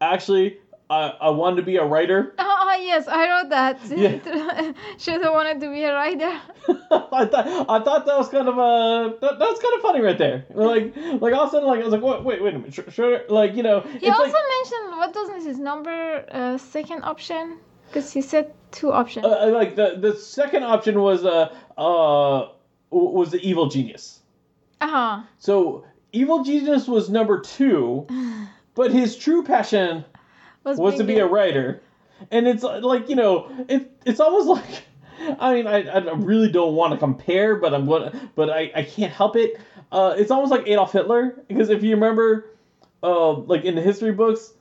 actually I I wanted to be a writer. Oh yes, I wrote that. Yeah. Should wanted to be a writer. I thought I thought that was kind of a that, that was kind of funny right there. Like like all of a sudden like I was like wait wait wait a minute Sh- Shredder like you know He also like mentioned what was his number uh, second option because he said two options. uh, uh, like the the second option was uh uh was the evil genius. Uh huh. So evil genius was number two, but his true passion was to be a writer, and it's uh, like you know it it's almost like. I mean, I, I really don't want to compare, but I'm gonna, but I, I can't help it. Uh, it's almost like Adolf Hitler because if you remember, uh, like in the history books,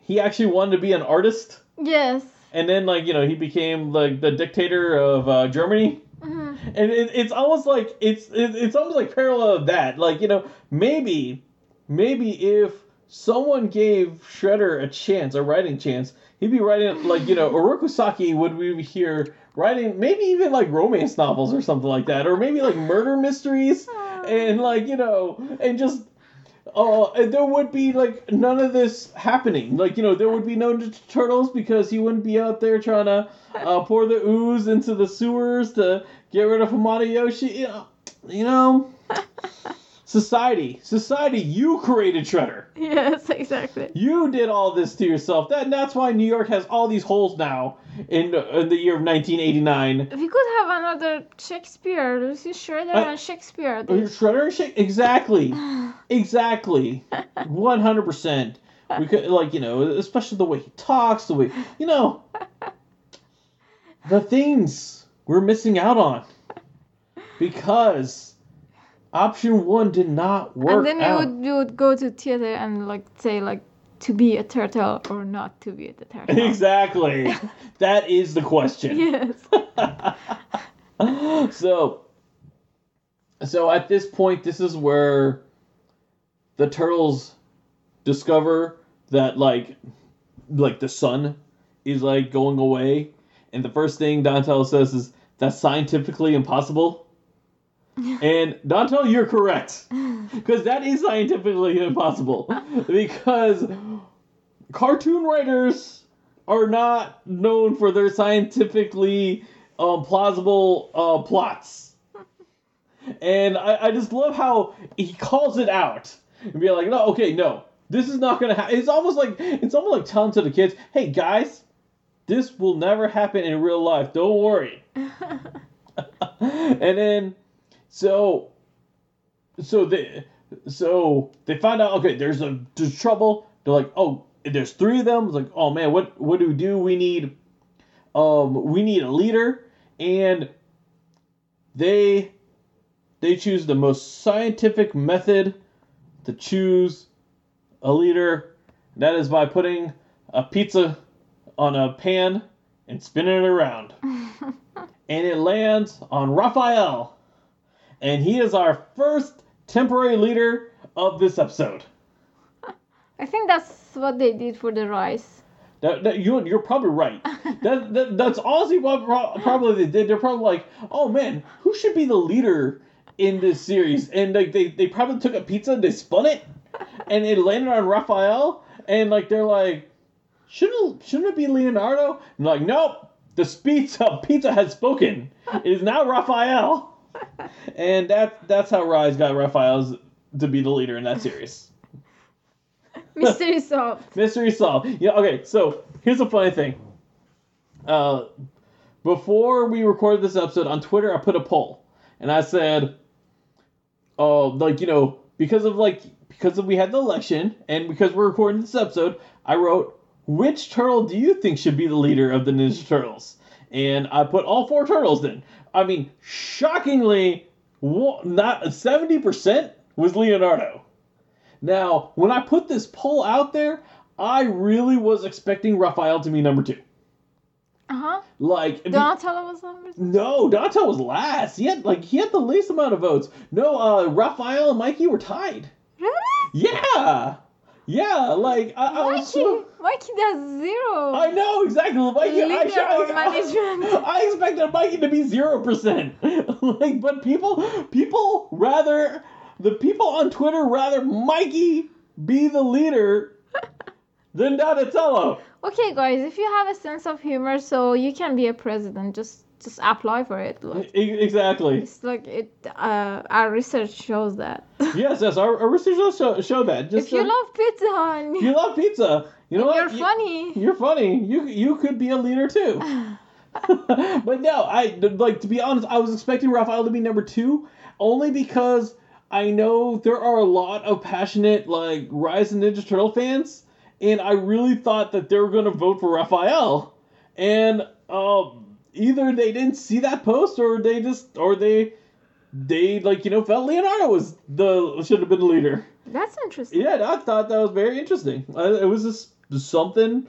he actually wanted to be an artist, Yes. and then like you know he became like the dictator of uh, Germany, hmm and it, it's almost like it's it, it's almost like parallel of that. Like you know maybe maybe if someone gave Shredder a chance, a writing chance, he'd be writing like you know Oroku Saki would be here writing maybe even like romance novels or something like that, or maybe like murder mysteries and like you know and just uh and there would be like none of this happening. Like you know there would be no turtles because he wouldn't be out there trying to uh, pour the ooze into the sewers to get rid of Hamato Yoshi you know you know society society you created Shredder Yes, exactly. you did all this to yourself that that's why New York has all these holes now in, in the year of 1989 We could have another Shakespeare. Lucy Shredder I- and Shakespeare. Oh, you're Shredder and shit? Exactly. Exactly. 100%. We could, like, you know, especially the way he talks, the way, you know, the things we're missing out on. Because option one did not work and then you would you would go to theater and like say like to be a turtle or not to be a turtle. Exactly. that is the question. yes. so so at this point this is where the turtles discover that like like the sun is like going away and the first thing Donatello says is that's scientifically impossible and Donatello you're correct because that is scientifically impossible because cartoon writers are not known for their scientifically um, plausible uh, plots. And I, I just love how he calls it out and be like, no, okay, no, this is not gonna happen. It's almost like it's almost like telling to the kids, hey guys, this will never happen in real life. Don't worry. and then so so they so they find out okay there's a there's trouble. They're like oh there's three of them. It's like oh man what what do we do? We need um we need a leader. And they they choose the most scientific method to choose a leader. That is by putting a pizza on a pan and spinning it around. And it lands on Raphael and he is our first temporary leader of this episode. I think that's what they did for the Rise. That, that you you're probably right. that, that that's honestly what pro- probably they did. They're probably like, oh man, who should be the leader in this series? And like they they probably took a pizza, they spun it, and it landed on Raphael. And like they're like, shouldn't shouldn't it be Leonardo? And like, nope, the pizza pizza has spoken. It is now Raphael. And that that's how Rise got Raphael's to be the leader in that series. Mystery solved. Mystery solved. Yeah, okay, so here's a funny thing. Uh, before we recorded this episode on Twitter, I put a poll. And I said, oh, like, you know, because of like because of we had the election and because we're recording this episode, I wrote, which turtle do you think should be the leader of the Ninja Turtles? And I put all four turtles in. I mean, shockingly, not 70% was Leonardo. Now, when I put this poll out there, I really was expecting Raphael to be number two. Uh huh. Like, Donatello was number two. no, Donnie was last. He had like he had the least amount of votes. No, uh, Raphael and Mikey were tied. Really? Yeah, Yeah, like I, I was Mikey, so. Mikey does zero. I know exactly. Mikey, I, I. I expected Mikey to be zero percent. like, but people, people rather the people on Twitter rather Mikey be the leader than Donatello. Okay, guys, if you have a sense of humor, so you can be a president, just just apply for it. Like, exactly. it's like it. Uh, our research shows that. Yes, yes. Our, our research does show, show that. Just if you uh, love pizza, and you love pizza, you know what? you're You- funny. You're funny. You you could be a leader too. but no, I like to be honest. I was expecting Raphael to be number two, only because I know there are a lot of passionate like Rise of Ninja Turtle fans, and I really thought that they were going to vote for Raphael, and um, either they didn't see that post or they just or they they like you know felt Leonardo was the should have been the leader. That's interesting. Yeah, I thought that was very interesting. It was just something.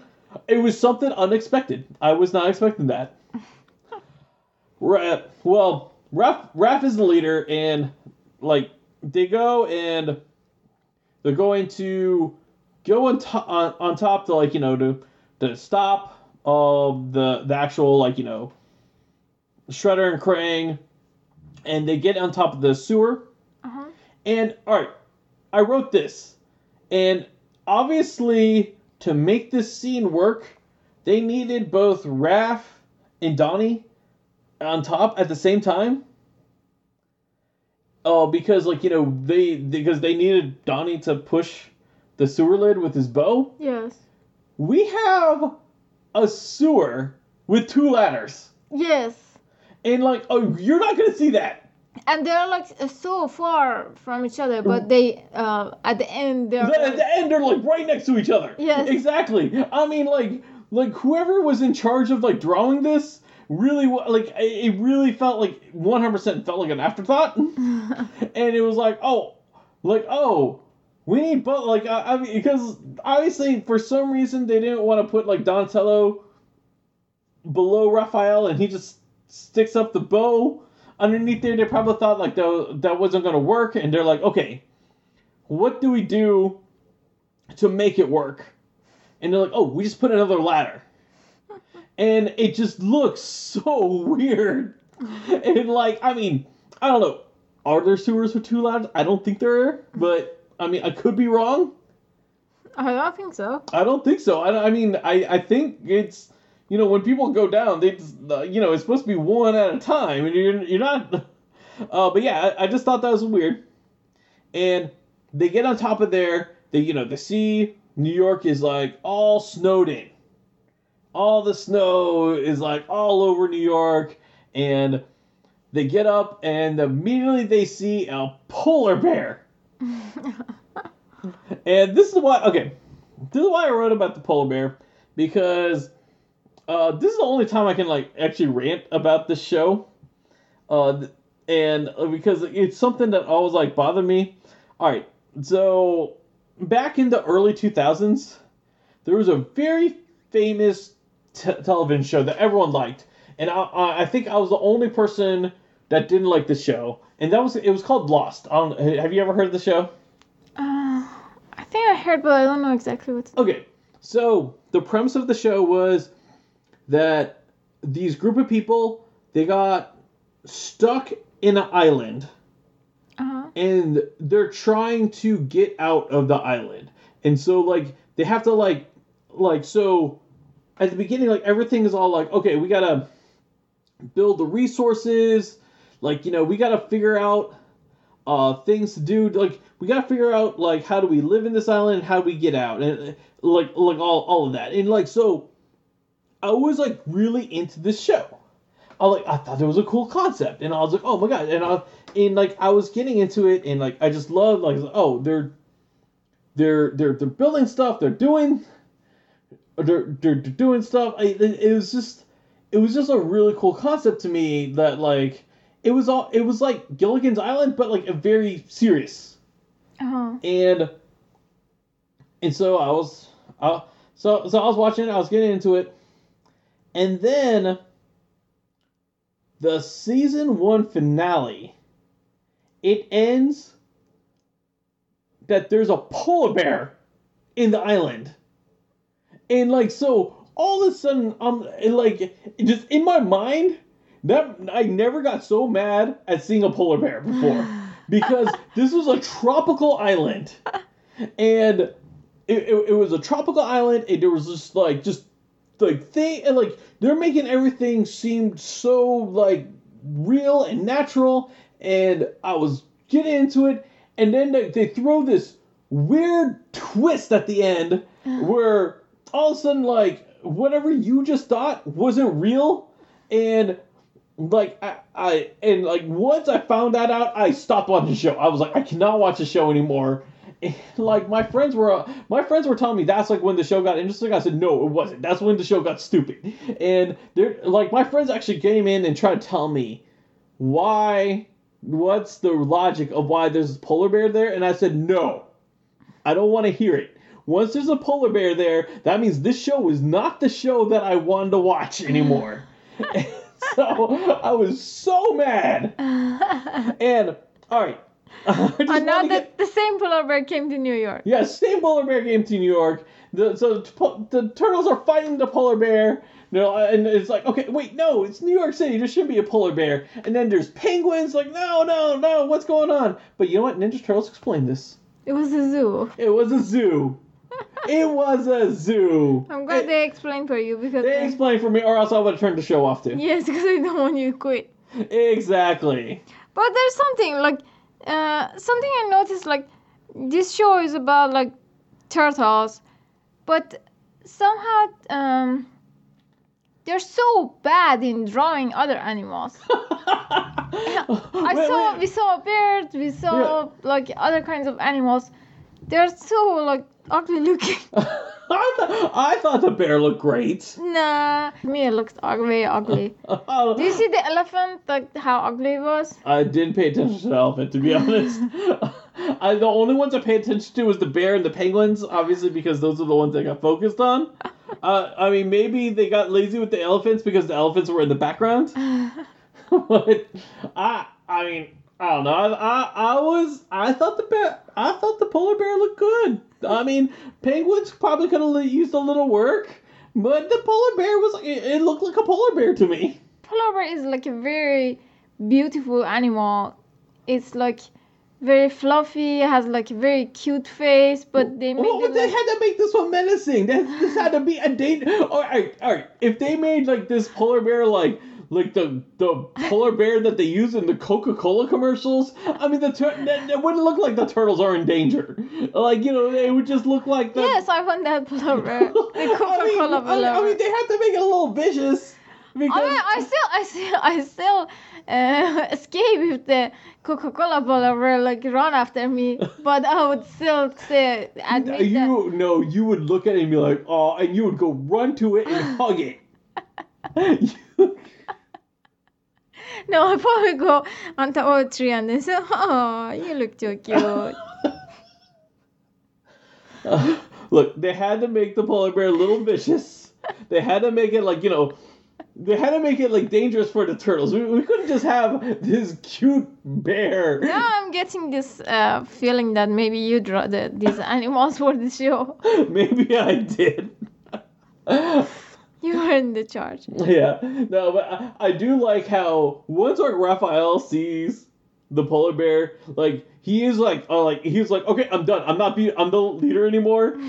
It was something unexpected. I was not expecting that. Ra- well, Raph, Raph is the leader, and like they go and they're going to go on, to- on, on top to like you know to to stop um the the actual like you know Shredder and Krang, and they get on top of the sewer. Uh-huh. And all right, I wrote this, and obviously to make this scene work, they needed both Raph and Donnie on top at the same time. Oh, because like you know they because they needed Donnie to push the sewer lid with his bo. Yes. We have a sewer with two ladders, Yes. and like oh, you're not gonna see that. And they're like so far from each other, but they uh at the end they're The- at the end they're like right next to each other. Yes. Exactly. I mean, like, like whoever was in charge of like drawing this really like it really felt like 100% felt like an afterthought, and it was like oh, like oh. We need both, like I, I mean, because obviously for some reason they didn't want to put like Donatello below Raphael, and he just sticks up the bo underneath there. They probably thought like that that wasn't gonna work, and they're like, okay, what do we do to make it work? And they're like, oh, we just put another ladder. And it just looks so weird. And like, I mean, I don't know. Are there sewers with two ladders? I don't think there are, but I mean, I could be wrong. I don't think so. I don't think so. I, I mean, I, I think it's, you know, when people go down, they, just, you know, it's supposed to be one at a time, and you're, you're not. Uh, but yeah, I, I just thought that was weird. And they get on top of there. They, you know, they see New York is like all snowed in. All the snow is like all over New York, and they get up, and immediately they see a polar bear. And this is why, okay, this is why I wrote about the polar bear because uh, this is the only time I can like actually rant about this show, uh, and uh, because it's something that always like bothered me. All right, so back in the early two thousands, there was a very famous t- television show that everyone liked, and I, I I think I was the only person that didn't like the show, and that was it was called Lost. I don't, have you ever heard of the show? Uh, I think I heard, but I don't know exactly what's. Okay, so the premise of the show was that these group of people they got stuck in an island Uh-huh. and they're trying to get out of the island. And so like they have to like like so at the beginning like everything is all like okay, we got to build the resources, like you know, we got to figure out uh things to do like we got to figure out like how do we live in this island and how do we get out and uh, like like all all of that. And like so I was like really into this show. I like I thought it was a cool concept, and I was like, oh my god, and I and like I was getting into it, and like I just loved like oh they're they're they're they're building stuff, they're doing they're they're, they're doing stuff. I, it was just it was just a really cool concept to me that like it was all it was like Gilligan's Island, but like a very serious Uh-huh. and and so I was I, so so I was watching it, I was getting into it, and then the season one finale, it ends that there's a polar bear in the island. And like so all of a sudden I'm like just in my mind that I never got so mad at seeing a polar bear before. Because this was a tropical island. And it, it, it was a tropical island and there was just like just like thing and like they're making everything seem so like real and natural and I was getting into it. And then they, they throw this weird twist at the end where all of a sudden like whatever you just thought wasn't real and like I, I and like once I found that out, I stopped watching the show. I was like, I cannot watch the show anymore. And, like my friends were, my friends were telling me that's like when the show got interesting. I said no, it wasn't. That's when the show got stupid. And they're like my friends actually came in and tried to tell me why, what's the logic of why there's a polar bear there, and I said no, I don't want to hear it. Once there's a polar bear there, that means this show is not the show that I wanted to watch anymore. so I was so mad. And all right, wanna now get- that the same polar bear came to New York. yeah, same polar bear came to New York. The, so the, the turtles are fighting the polar bear. Know, and it's like, okay, wait, no, it's New York City. There shouldn't be a polar bear. And then there's penguins. Like, no, no, no, what's going on? But you know what? Ninja Turtles explained this. It was a zoo. It was a zoo. It was a zoo. I'm glad It- they explained for you because they explained for me, or else I would have turned the show off too. yes, because I don't want you to quit. Exactly. But there's something like uh, something I noticed like this show is about like turtles, but somehow um, they're so bad in drawing other animals. I Wait, saw wait. we saw birds, we saw like other kinds of animals. They're so like ugly looking. I, th- I thought the bear looked great. nah, to me it looks ugly, ugly. Do you see the elephant? Like how ugly it was? I didn't pay attention to the elephant, to be honest. I, the only ones I paid attention to was the bear and the penguins, obviously because those are the ones I got focused on. Uh, I mean, maybe they got lazy with the elephants because the elephants were in the background. but I, I mean, I don't know. I, I, I was, I thought the bear, I thought the polar bear looked good. I mean, penguins probably could have used a little work, but the polar bear was, it, it looked like a polar bear to me. polar bear is like a very beautiful animal. It's like very fluffy, has like a very cute face, but they oh, made Well, it they like, had to make this one menacing. That this had to be a danger. All right, all right. If they made like this polar bear like like the the polar bear that they use in the Coca Cola commercials, I mean the tur- that, that wouldn't look like the turtles are in danger. Like you know, they would just look like the. yes, I want that polar bear, the I mean, Coca-Cola I mean, polar I mean, they have to make it a little vicious. Because I mean, I still, I still, I still uh, escape if the Coca-Cola polar bear like run after me, but I would still say admit that. you no, you would look at it and be like, oh, and you would go run to it and hug it. No, I probably go on top of a tree and then say, "Oh, you look so cute." Look, they had to make the polar bear a little vicious. They had to make it like, you know, they had to make it like dangerous for the turtles. We, we couldn't just have this cute bear. now I'm getting this uh, feeling that maybe you draw the, these animals for the show. Maybe I did. You are in the charge. yeah. No, but I, I do like how once like Raphael sees the polar bear, like he is like, oh, like he's like, okay, I'm done. I'm not be, I'm the leader anymore.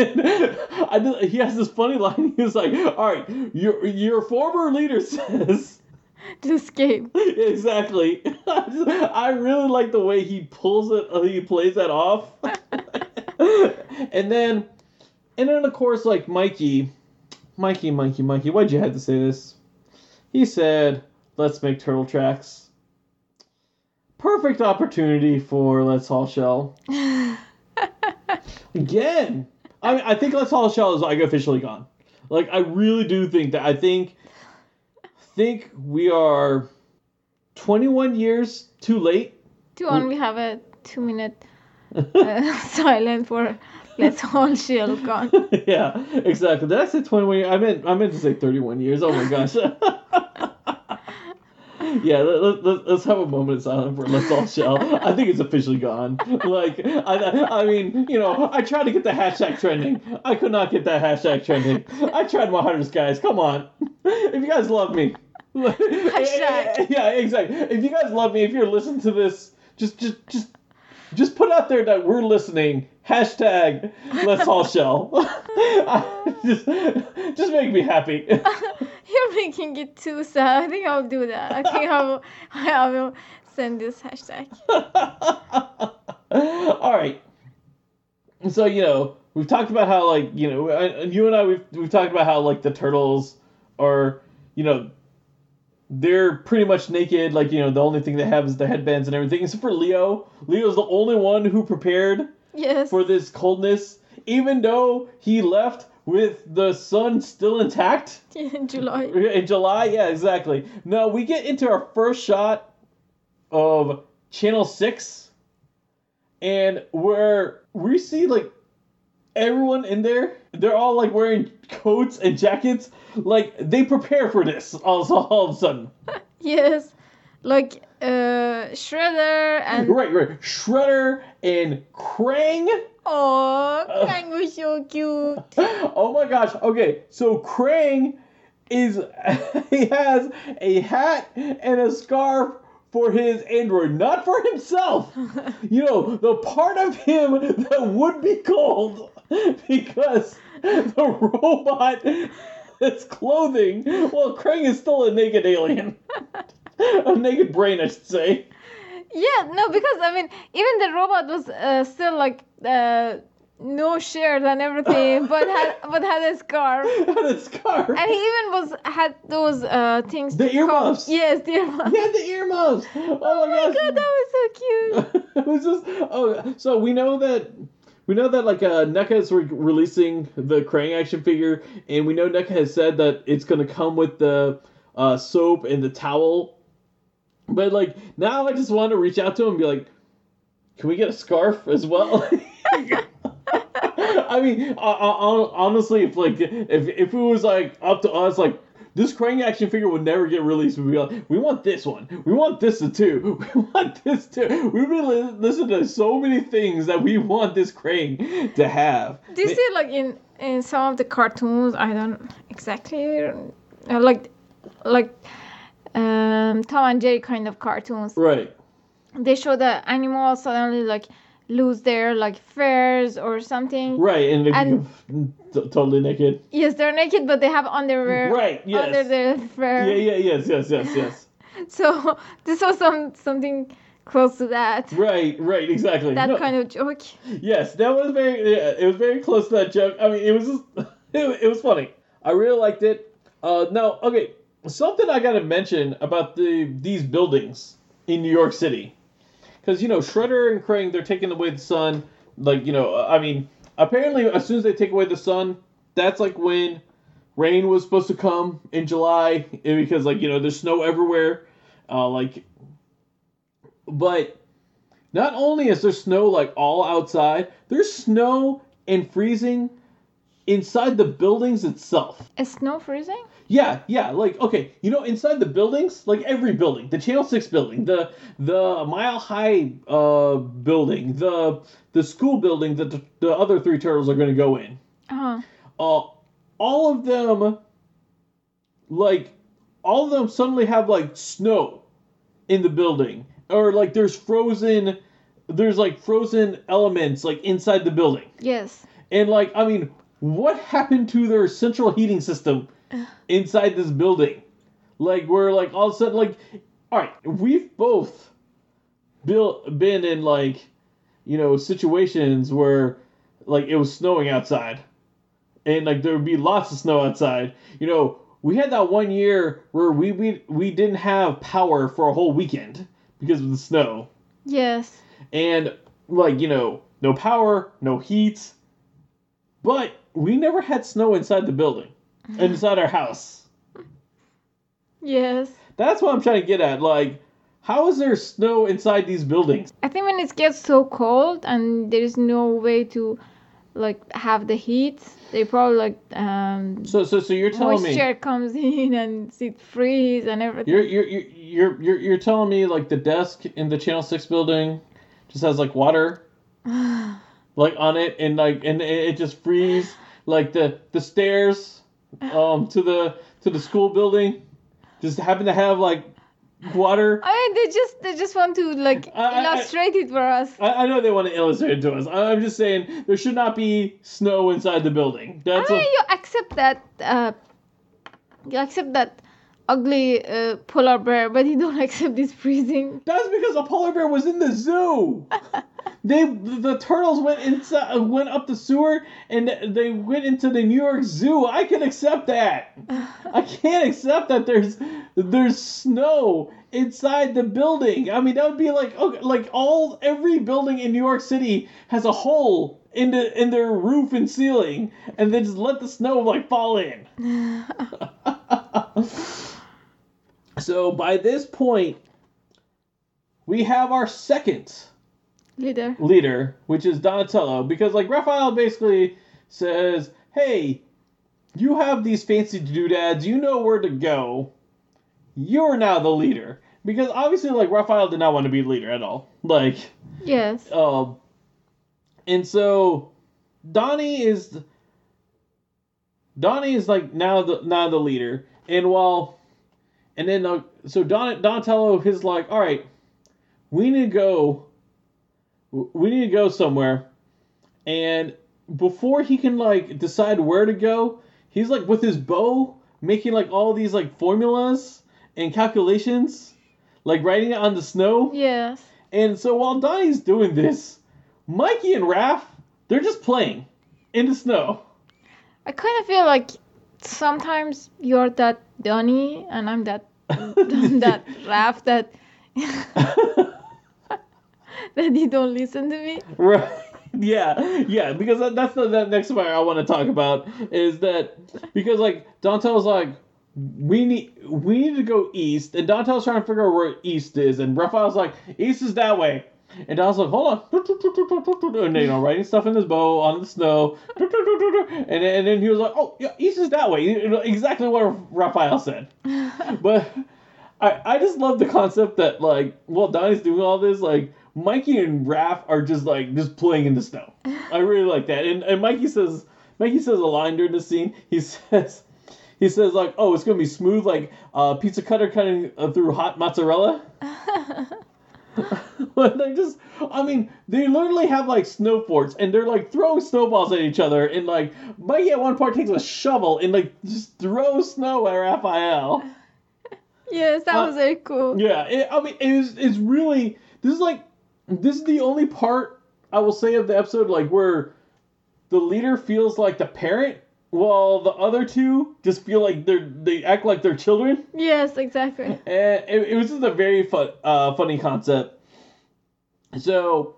I did, he has this funny line. He's like, all right, your your former leader says. To escape. exactly. I really like the way he pulls it. uh, He plays that off. and then, and then of course, like Mikey, Mikey, Mikey, Mikey. Why'd you have to say this? He said, "Let's make turtle tracks." Perfect opportunity for Let's Haul Shell again. I mean, I think Let's Haul Shell is like officially gone. Like, I really do think that. I think, think we are twenty-one years too late. To we have a two minute uh, silent for let's all chill gone. yeah, exactly. Did I say twenty-one? Years? I meant I meant to say thirty-one years. Oh my gosh. Yeah, let, let, let's have a moment of silence for Let's Haul Shell. I think it's officially gone. Like, I, I mean, you know, I tried to get the hashtag trending. I could not get that hashtag trending. I tried my hardest, guys. Come on. If you guys love me. Hashtag. Yeah, exactly. If you guys love me, if you're listening to this, just, just, just, just put out there that we're listening. Hashtag Let's Haul Shell. just, just make me happy. You're making it too sad. I think I'll do that. I think I will. I will send this hashtag. All right. So you know we've talked about how like you know I- you and I we've we've talked about how like the turtles are you know they're pretty much naked like you know the only thing they have is the headbands and everything except for Leo. Leo's the only one who prepared Yes. for this coldness even though he left with the sun still intact. in July. In July, yeah, exactly. Now we get into our first shot of Channel Six, and where we see like everyone in there. They're all like wearing coats and jackets. Like they prepare for this. Also, all of a sudden, Yes. Like uh Shredder and right, right. Shredder and Krang. oh Krang was so cute. oh my gosh. Okay, so Krang is he has a hat and a scarf for his android, not for himself. you know, the part of him that would be cold because the robot is clothing while Krang is still a naked alien. a naked brain, I should say. Yeah, no, because I mean, even the robot was uh, still like uh, no shirt and everything, but had but had a scarf, And a scarf. and he even was had those uh things. The earmuffs. Yes, the earmuffs. He had the earmuffs. Oh, Oh my my gosh. god, that was so cute. it was just oh so we know that we know that like uh NECA is re- releasing the Krang action figure and we know NECA has said that it's gonna come with the uh, soap and the towel but like now I just want to reach out to him and be like can we get a scarf as well I mean uh, uh, honestly if like if, if it was like up to us like this Krang action figure would never get released. We'd be like, we want this one. We want this too. We want this too. We really listen to so many things that we want this Krang to have. Do you see like in in some of the cartoons? I don't exactly uh, like like um, Tom and Jerry kind of cartoons. Right. They show the animals suddenly like lose their like furs or something. Right. And, And- t- totally naked. Yes, they're naked, but they have underwear Right, yes. under their fur. Yeah, yeah, yes, yes, yes, yes. So this was some something close to that. Right, right, exactly. That No, kind of joke. Yes, that was very. Yeah, it was very close to that joke. I mean, it was just, it, it was funny. I really liked it. Uh, now, okay, something I gotta mention about the these buildings in New York City, because you know Shredder and Krang they're taking away the sun. Like you know, I mean, apparently as soon as they take away the sun, that's like when rain was supposed to come in July, because like you know there's snow everywhere. Uh, like, but not only is there snow like all outside, there's snow and freezing inside the buildings itself. Is snow freezing? Yeah, yeah, like okay, you know, inside the buildings, like every building, the Channel Six building, the the Mile High uh building, the the school building that the, the other three turtles are going to go in. Uh-huh. Uh, all of them, like, all of them suddenly have like snow in the building, or like there's frozen, there's like frozen elements like inside the building. Yes. And like, I mean, what happened to their central heating system inside this building? Like, we're like all of a sudden, like, all right, we've both built been in like, you know, situations where like it was snowing outside, and like there would be lots of snow outside. You know, we had that one year where we we we didn't have power for a whole weekend because of the snow Yes. and like you know no power no heat but we never had snow inside the building inside our house Yes. that's what i'm trying to get at like how is there snow inside these buildings I think when it gets so cold and there is no way to like have the heat, they probably like um so so so you're telling me. moisture comes in and it freeze and everything. you're, you're, you're you're you're you're telling me like the desk in the Channel Six building just has like water like on it and like and it it just frees like the the stairs um to the to the school building just happen to have like water. I mean, they just they just want to like I- I- illustrate it for us. I, I know they want to illustrate it to us. I- I'm just saying there should not be snow inside the building. That's I mean, a, you accept that. Uh, you accept that ugly uh, polar bear, but you don't accept this freezing. that's because a polar bear was in the zoo. they the turtles went inside went up the sewer and they went into the New York Zoo. I can accept that. I can't accept that there's there's snow inside the building. I mean that would be like okay, like all every building in New York City has a hole in the in their roof and ceiling, and then just let the snow like fall in. so by this point, we have our second Leader. leader, which is Donatello, because like Raphael basically says, "Hey, you have these fancy doodads. You know where to go. You're now the leader." Because obviously, like Raphael did not want to be the leader at all. Like, Yes. um, and so Donnie is Donnie is like now the now the leader, and while and then uh, so Don Donatello is like, all right, we need to go, we need to go somewhere, and before he can like decide where to go, he's like with his bo making like all these like formulas and calculations, like writing it on the snow. Yes. And so while Donnie's doing this, Mikey and Raph, they're just playing in the snow. I kind of feel like sometimes you're that Donnie and I'm that that Raph that that you don't listen to me. right. Yeah, yeah, because that, that's the that next part I want to talk about is that because like Dontel's like we need we need to go east, and Dontel's trying to figure out where east is, and Raphael's like east is that way, and Don's like hold on, and you know writing stuff in his bo on the snow, and then, and then he was like oh yeah east is that way, exactly what Raphael said, but I I just love the concept that like while Donnie's doing all this like. Mikey and Raph are just like just playing in the snow. I really like that. And and Mikey says Mikey says a line during the scene. He says he says like, "Oh, it's gonna be smooth like uh, pizza cutter cutting uh, through hot mozzarella." But they just, I mean, they literally have like snow forts, and they're like throwing snowballs at each other, and like Mikey at one part takes a shovel and like just throws snow at Raphael. yes, that Uh, was very cool. Yeah, it, I mean, it is, it's really, this is like, this is the only part I will say of the episode, like, where the leader feels like the parent, while the other two just feel like they're, they act like they're children. Yes, exactly. And it, it was just a very fun, uh, funny concept. So,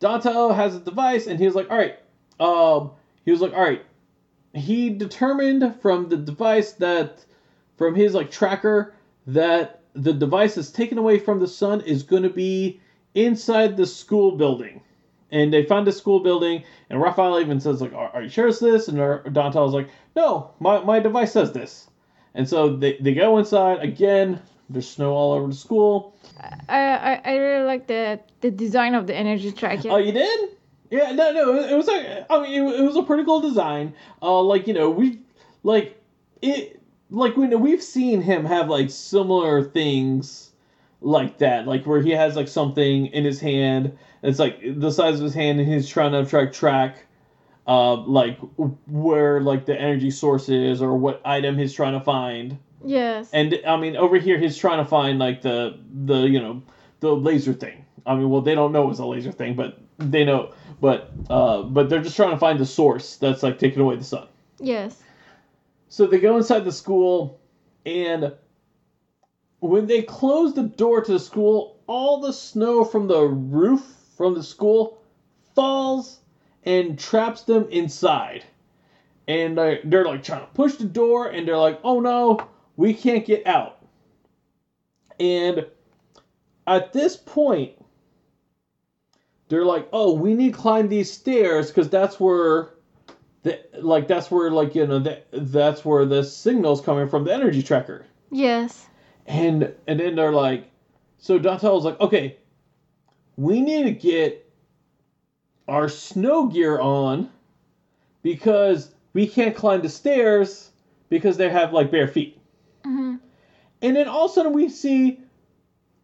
Donatello has a device, and he was like, all right, um, he was like, all right, he determined from the device that, from his, like, tracker, that the device that's taken away from the sun is going to be inside the school building. And they found the school building, and Raphael even says, like, are, are you sure it's this? And Donatello's like, no, my, my device says this. And so they, they go inside again. There's snow all over the school. I, I I really like the the design of the energy tracker. Oh, you did? Yeah, no, no. It, it was like I mean, it, it was a pretty cool design. Uh, like you know, we like it. Like we know we've seen him have like similar things like that, like where he has like something in his hand. It's like the size of his hand, and he's trying to track track, uh, like where like the energy source is or what item he's trying to find. yes. And I mean, over here he's trying to find like the the you know the laser thing. I mean, well, they don't know it's a laser thing, but they know. But uh, but they're just trying to find the source that's like taking away the sun. yes. So they go inside the school, and when they close the door to the school, all the snow from the roof from the school falls and traps them inside. And they're, they're like trying to push the door, and they're like, oh no, we can't get out. And at this point, they're like, oh, we need to climb these stairs because that's where the, like that's where like you know that that's where the signal's coming from the energy tracker Yes. and and then they're like, so Donatello's like, okay, we need to get our snow gear on because we can't climb the stairs because they have like bare feet. Mhm. And then all of a sudden we see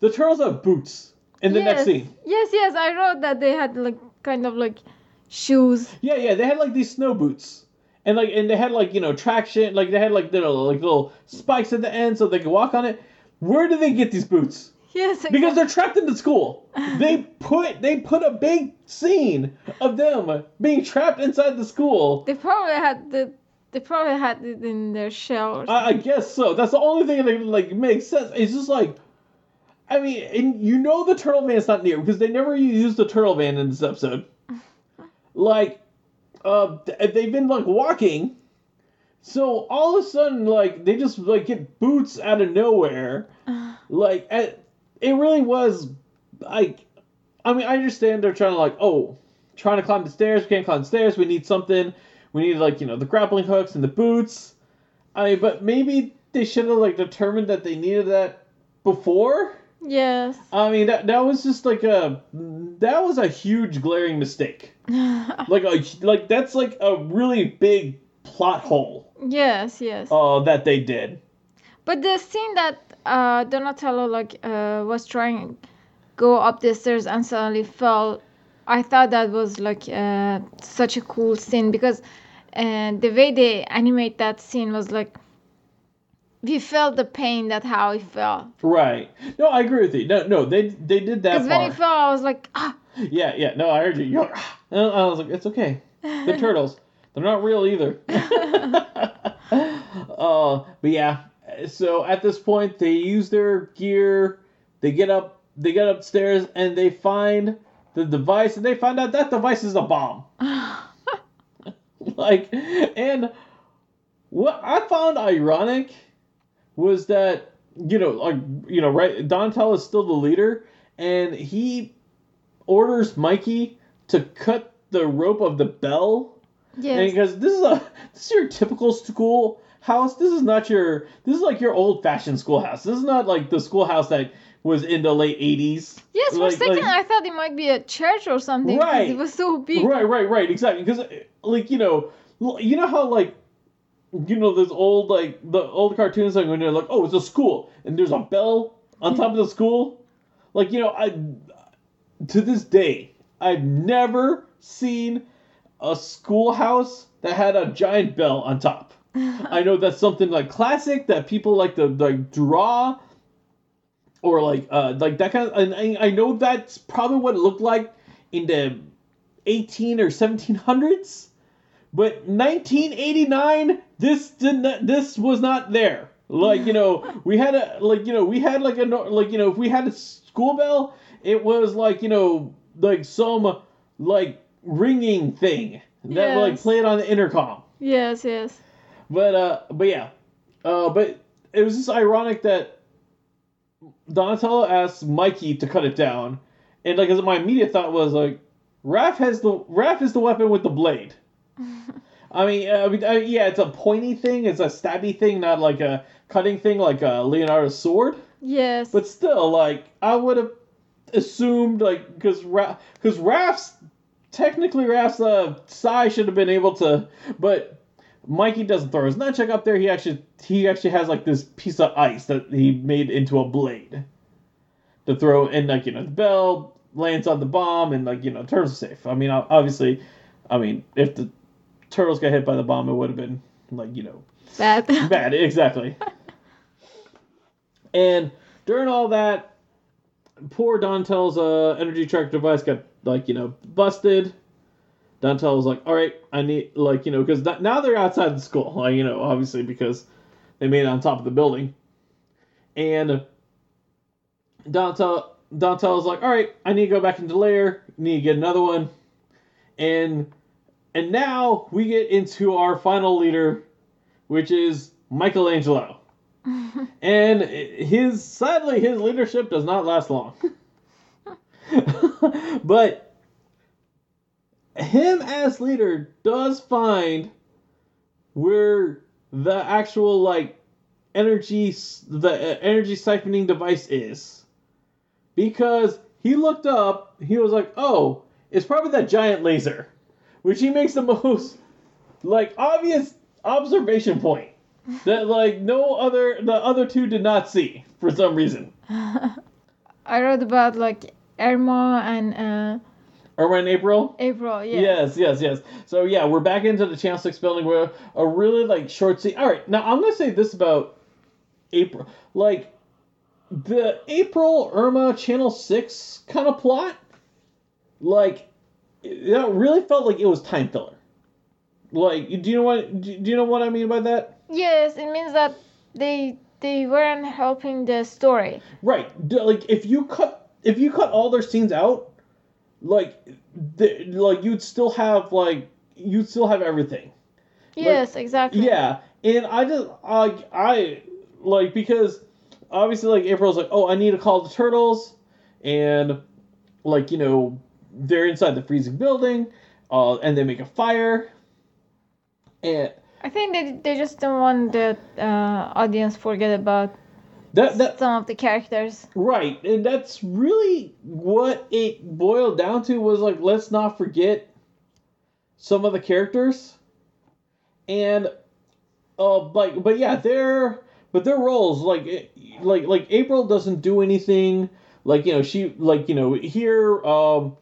the turtles have boots in the next scene. Yes, yes, I wrote that they had like kind of like shoes. Yeah, yeah, they had like these snow boots. And like and they had like, you know, traction, like they had like little like little spikes at the end so they could walk on it. Where do they get these boots? Yes, Because they're trapped in the school. They put they put a big scene of them being trapped inside the school. they probably had the they probably had it in their shell. Or I, I guess so. That's the only thing that like makes sense. It's just like, I mean, and you know the turtle van's not near because they never use the turtle van in this episode. Like, uh, they've been like walking, so all of a sudden, like they just like get boots out of nowhere. Like, at, it really was like, I mean, I understand they're trying to like, oh, trying to climb the stairs. We can't climb the stairs. We need something. We need like you know the grappling hooks and the boots. I mean, but maybe they should have like determined that they needed that before. yes. I mean, that that was just like a that was a huge glaring mistake. Like a like that's like a really big plot hole yes, yes. uh, that they did. But the scene that uh, Donatello like uh, was trying go up the stairs and suddenly fell, I thought that was like uh, such a cool scene because uh, the way they animate that scene was like we felt the pain that how he fell. Right. No, I agree with you. No, no, they they did that Because when he fell, I was like, ah, Yeah, yeah. No, I heard you. You're "Ah." And I was like, it's okay. The turtles, they're not real either. uh, but yeah. So at this point, they use their gear. They get up. They get upstairs and they find the device, and they find out that device is a bomb. like, and what I found ironic was that you know, like you know, right? Donatello is still the leader, and he orders Mikey to cut the rope of the bell, and yes, because this is a this is your typical school house. This is not your this is like your old fashioned schoolhouse. This is not like the schoolhouse that was in the late eighties. yes. For a like- second, like- I thought it might be a church or something. Right. It was so big. Right, right, right, exactly. Because, like, you know, you know how, like, you know, those old, like, the old cartoons, like, when they're like, oh, it's a school, and there's a bell on top of the school? Like, you know, I, to this day, I've never seen a schoolhouse that had a giant bell on top. I know that's something, like, classic that people like to, like, draw or like uh like that kind of and I, I know that's probably what it looked like in the 18 or 1700s but 1989 this did not this was not there like you know we had a like you know we had like a like you know if we had a school bell it was like you know like some like ringing thing that like Yes. played on the intercom Yes, yes. But uh, but yeah, uh, but it was just ironic that Donatello asked Mikey to cut it down, and like, as my immediate thought was like, Raph has the Raph is the weapon with the blade. I mean, uh, I mean, uh, yeah, it's a pointy thing, it's a stabby thing, not like a cutting thing, like a Leonardo's sword. Yes. But still, like, I would have assumed, like, because Ra- cause Raph's technically Raph's uh, should have been able to, but Mikey doesn't throw his nunchuck up there. He actually he actually has like this piece of ice that he made into a blade to throw, and like you know, the bell lands on the bomb, and like you know, turtles are safe. I mean, obviously, I mean, if the turtles got hit by the bomb, it would have been like you know Bad. bad exactly and during all that poor donatel's uh, energy track device got like you know busted donatello was like all right i need like you know because now they're outside the school like you know obviously because they made it on top of the building and donatello donatello's like all right i need to go back into lair, need to get another one and and now we get into our final leader which is Michelangelo. and his sadly his leadership does not last long. but him as leader does find where the actual like energy the uh, energy siphoning device is. Because he looked up he was like oh it's probably that giant laser. Which he makes the most like obvious observation point that like no other the other two did not see for some reason. I read about like Irma and uh, or in april April. Yeah. Yes, yes, yes. So yeah, we're back into the Channel Six building. Where a really like short scene. All right, now I'm gonna say this about April, like the April Irma Channel Six kind of plot. Like that really felt like it was time filler. Like, do you know what? Do you know what I mean by that? Yes, it means that they they weren't helping the story. Right. Like if you cut if you cut all their scenes out, like the, like you'd still have like you'd still have everything. Yes, exactly. Yeah, and I just like I like because obviously like April's like, oh, I need to call the turtles, and like you know they're inside the freezing building, uh, and they make a fire, and I think they they just don't want the uh, audience forget about that that some of the characters. right, and that's really what it boiled down to was like let's not forget some of the characters, and uh, like but yeah, they're but their roles like like like April doesn't do anything. Like you know she like you know here um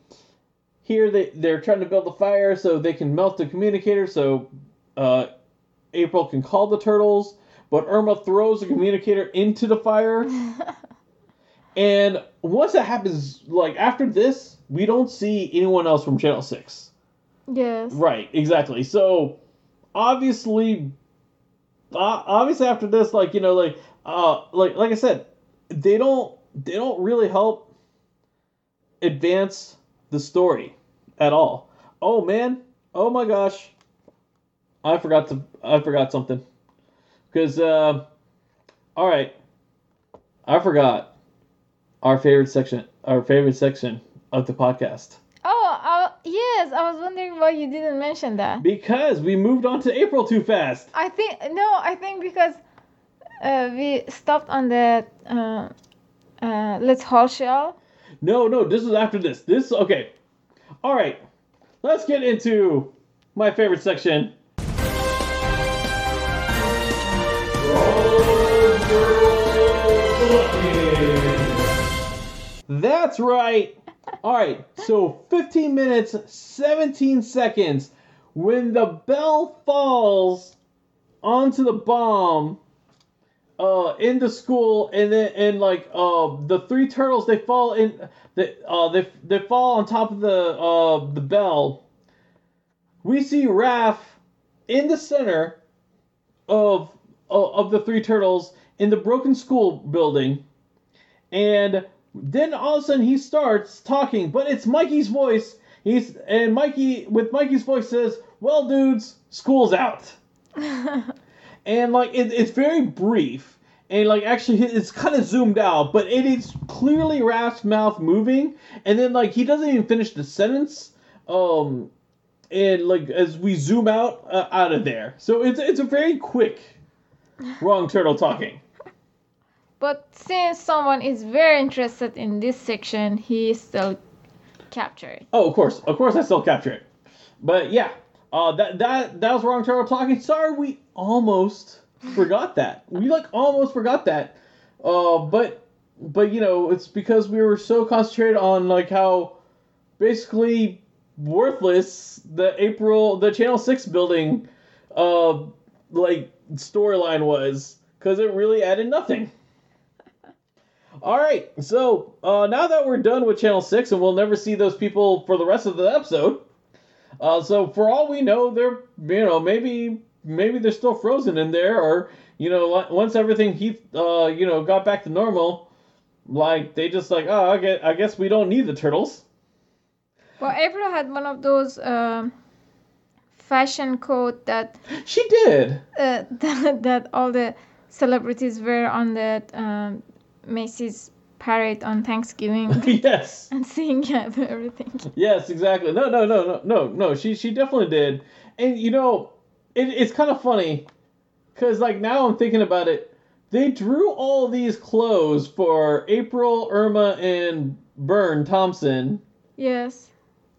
here they they're trying to build a fire so they can melt the communicator so uh April can call the turtles but Irma throws the communicator into the fire and once that happens like after this we don't see anyone else from channel 6 Yes. Right, exactly. So obviously, uh, obviously after this, like you know, like uh, like like I said, they don't they don't really help advance the story at all. Oh man, oh my gosh, I forgot to I forgot something because uh, all right, I forgot our favorite section our favorite section of the podcast. Oh, uh, yes. I was wondering why you didn't mention that. Because we moved on to April too fast. I think no. I think because uh, we stopped on the uh, uh, Let's Haul Shell. No, no, this is after this. This okay. All right. Let's get into my favorite section. That's right. All right. So 15 minutes 17 seconds when the bell falls onto the bomb uh in the school and then and like uh the three turtles they fall in they uh they they fall on top of the uh the bell we see Raph in the center of of of the three turtles in the broken school building and then all of a sudden he starts talking but it's Mikey's voice. He's and Mikey with Mikey's voice says well dudes school's out. And like it, it's very brief and like actually it's kind of zoomed out but it is clearly Raph's mouth moving and then like he doesn't even finish the sentence um and like as we zoom out uh, out of there. So it's it's a very quick wrong turtle talking But since someone is very interested in this section, he still captured. oh of course. Of course I still capture it. But yeah uh that that that was wrong turtle talking. Sorry we almost forgot that. We like almost forgot that. Uh but but you know it's because we were so concentrated on like how basically worthless the april the channel 6 building uh like storyline was because it really added nothing all right so uh now that we're done with channel 6 and we'll never see those people for the rest of the episode uh so for all we know they're you know maybe maybe they're still frozen in there or you know once everything he uh you know got back to normal like they just like oh I guess, I guess we don't need the turtles. Well, April had one of those um, fashion coat that, she did. uh, that that all the celebrities wear on that um, Macy's parade on Thanksgiving yes and sing and everything. Yes, exactly. No, no, no, no, no, no. She she definitely did. And you know, it, it's kind of funny because like now I'm thinking about it. they drew all these clothes for April, Irma, and Burne Thompson Yes.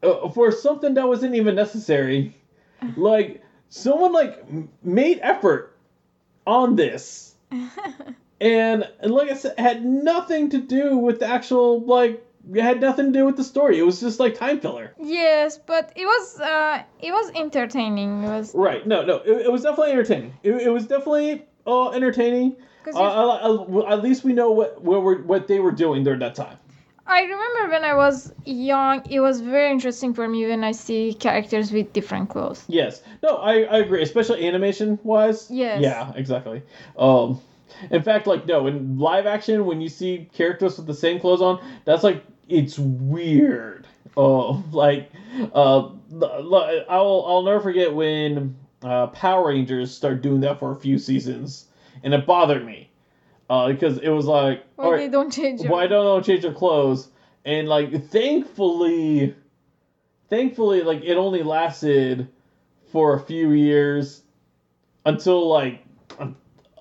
uh, for something that wasn't even necessary. Like someone like made effort on this, and, and like I said, had nothing to do with the actual like. It had nothing to do with the story. It was just like time filler. yes, but it was uh it was entertaining. It was Right? No, no. It, it was definitely entertaining. It, it was definitely uh, entertaining. Uh, uh, uh, at least we know what what, were, what they were doing during that time. I remember when I was young, it was very interesting for me when I see characters with different clothes. Yes. No, I, I agree, especially animation wise. Yes. Yeah, exactly. Um in fact, like no, in live action when you see characters with the same clothes on, that's like it's weird. Oh, like uh I'll I'll never forget when uh Power Rangers started doing that for a few seasons and it bothered me. Uh because it was like Why all they don't change why don't they change their clothes? And like thankfully thankfully like it only lasted for a few years until like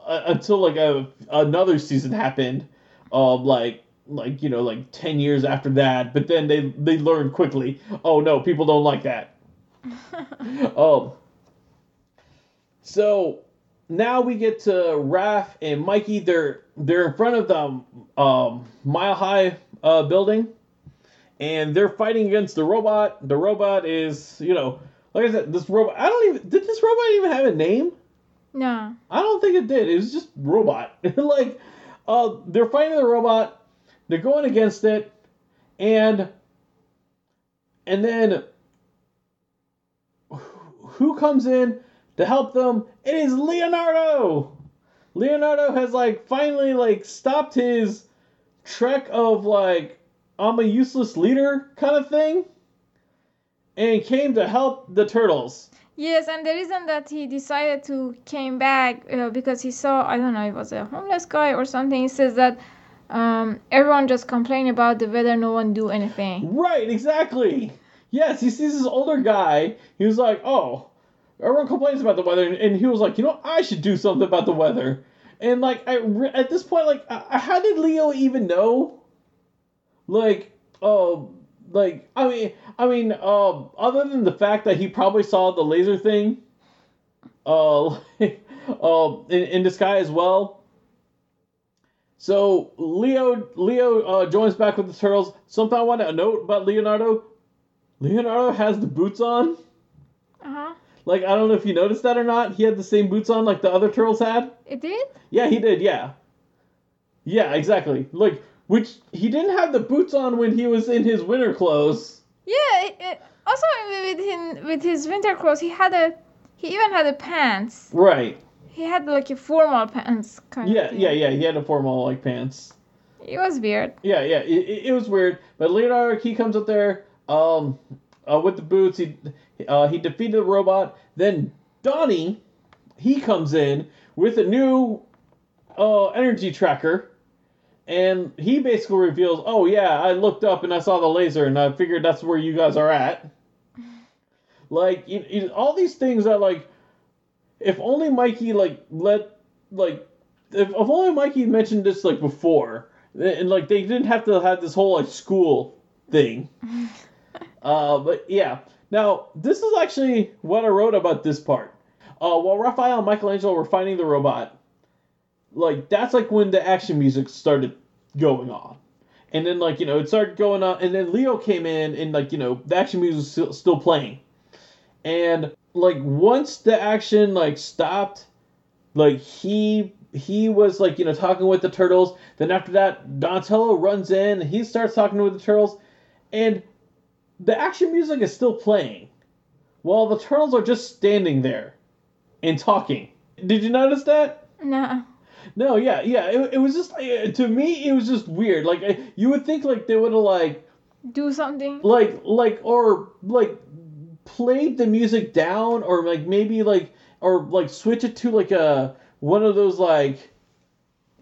uh, until like a, another season happened um like like you know like 10 years after that but then they they learned quickly oh no people don't like that um so now we get to Raph and Mikey. They're they're in front of the um, Mile High uh, building, and they're fighting against the robot. The robot is you know like I said, this robot. I don't even did this robot even have a name? No. I don't think it did. It was just robot. like uh, they're fighting the robot. They're going against it, and and then who comes in to help them? It is Leonardo. Leonardo has like finally like stopped his trek of like I'm a useless leader kind of thing, and came to help the turtles. Yes, and the reason that he decided to came back uh, because he saw I don't know it was a homeless guy or something. He says that um, everyone just complain about the weather, no one do anything. Right, exactly. Yes, he sees this older guy. He was like, "Oh, everyone complains about the weather," and he was like, "You know, I should do something about the weather." And like, I at this point, like, how did Leo even know? Like, oh, like I mean, I mean, uh, other than the fact that he probably saw the laser thing, uh, uh, in, in the sky as well. So Leo Leo uh, joins back with the turtles. Something I want to note about Leonardo. Leonardo has the boots on. Uh huh. Like I don't know if you noticed that or not. He had the same boots on like the other turtles had. It did. Yeah, he did. Yeah. Yeah, exactly. Like which he didn't have the boots on when he was in his winter clothes. Yeah. It, it, also with him with his winter clothes, he had a he even had a pants. Right. He had like a formal pants kind Yeah, of thing. yeah, yeah. He had a formal like pants. It was weird. Yeah, yeah, it, it, it was weird. But Leonardo, he comes up there um, uh, with the boots. He uh, he defeated the robot. Then Donnie, he comes in with a new uh, energy tracker, and he basically reveals, "Oh yeah, I looked up and I saw the laser, and I figured that's where you guys are at." Like you, you- all these things that like, if only Mikey like let like if, if only Mikey mentioned this like before, and like they didn't have to have this whole like school thing. uh, but yeah. Now this is actually what I wrote about this part. Uh, while Raphael and Michelangelo were fighting the robot, like that's like when the action music started going on. And then like, you know, it started going on and then Leo came in and like, you know, the action music was still, still playing. And like once the action like stopped, like he he was like, you know, talking with the turtles. Then after that, Donatello runs in, he starts talking with the turtles, and the action music is still playing. While the turtles are just standing there and talking. Did you notice that? Nah. No, yeah, yeah. It, it was just uh, to me, it was just weird. Like uh, you would think, like they would have like, Do something. like, like, or like played the music down, or like maybe like, or like switch it to like a one of those like,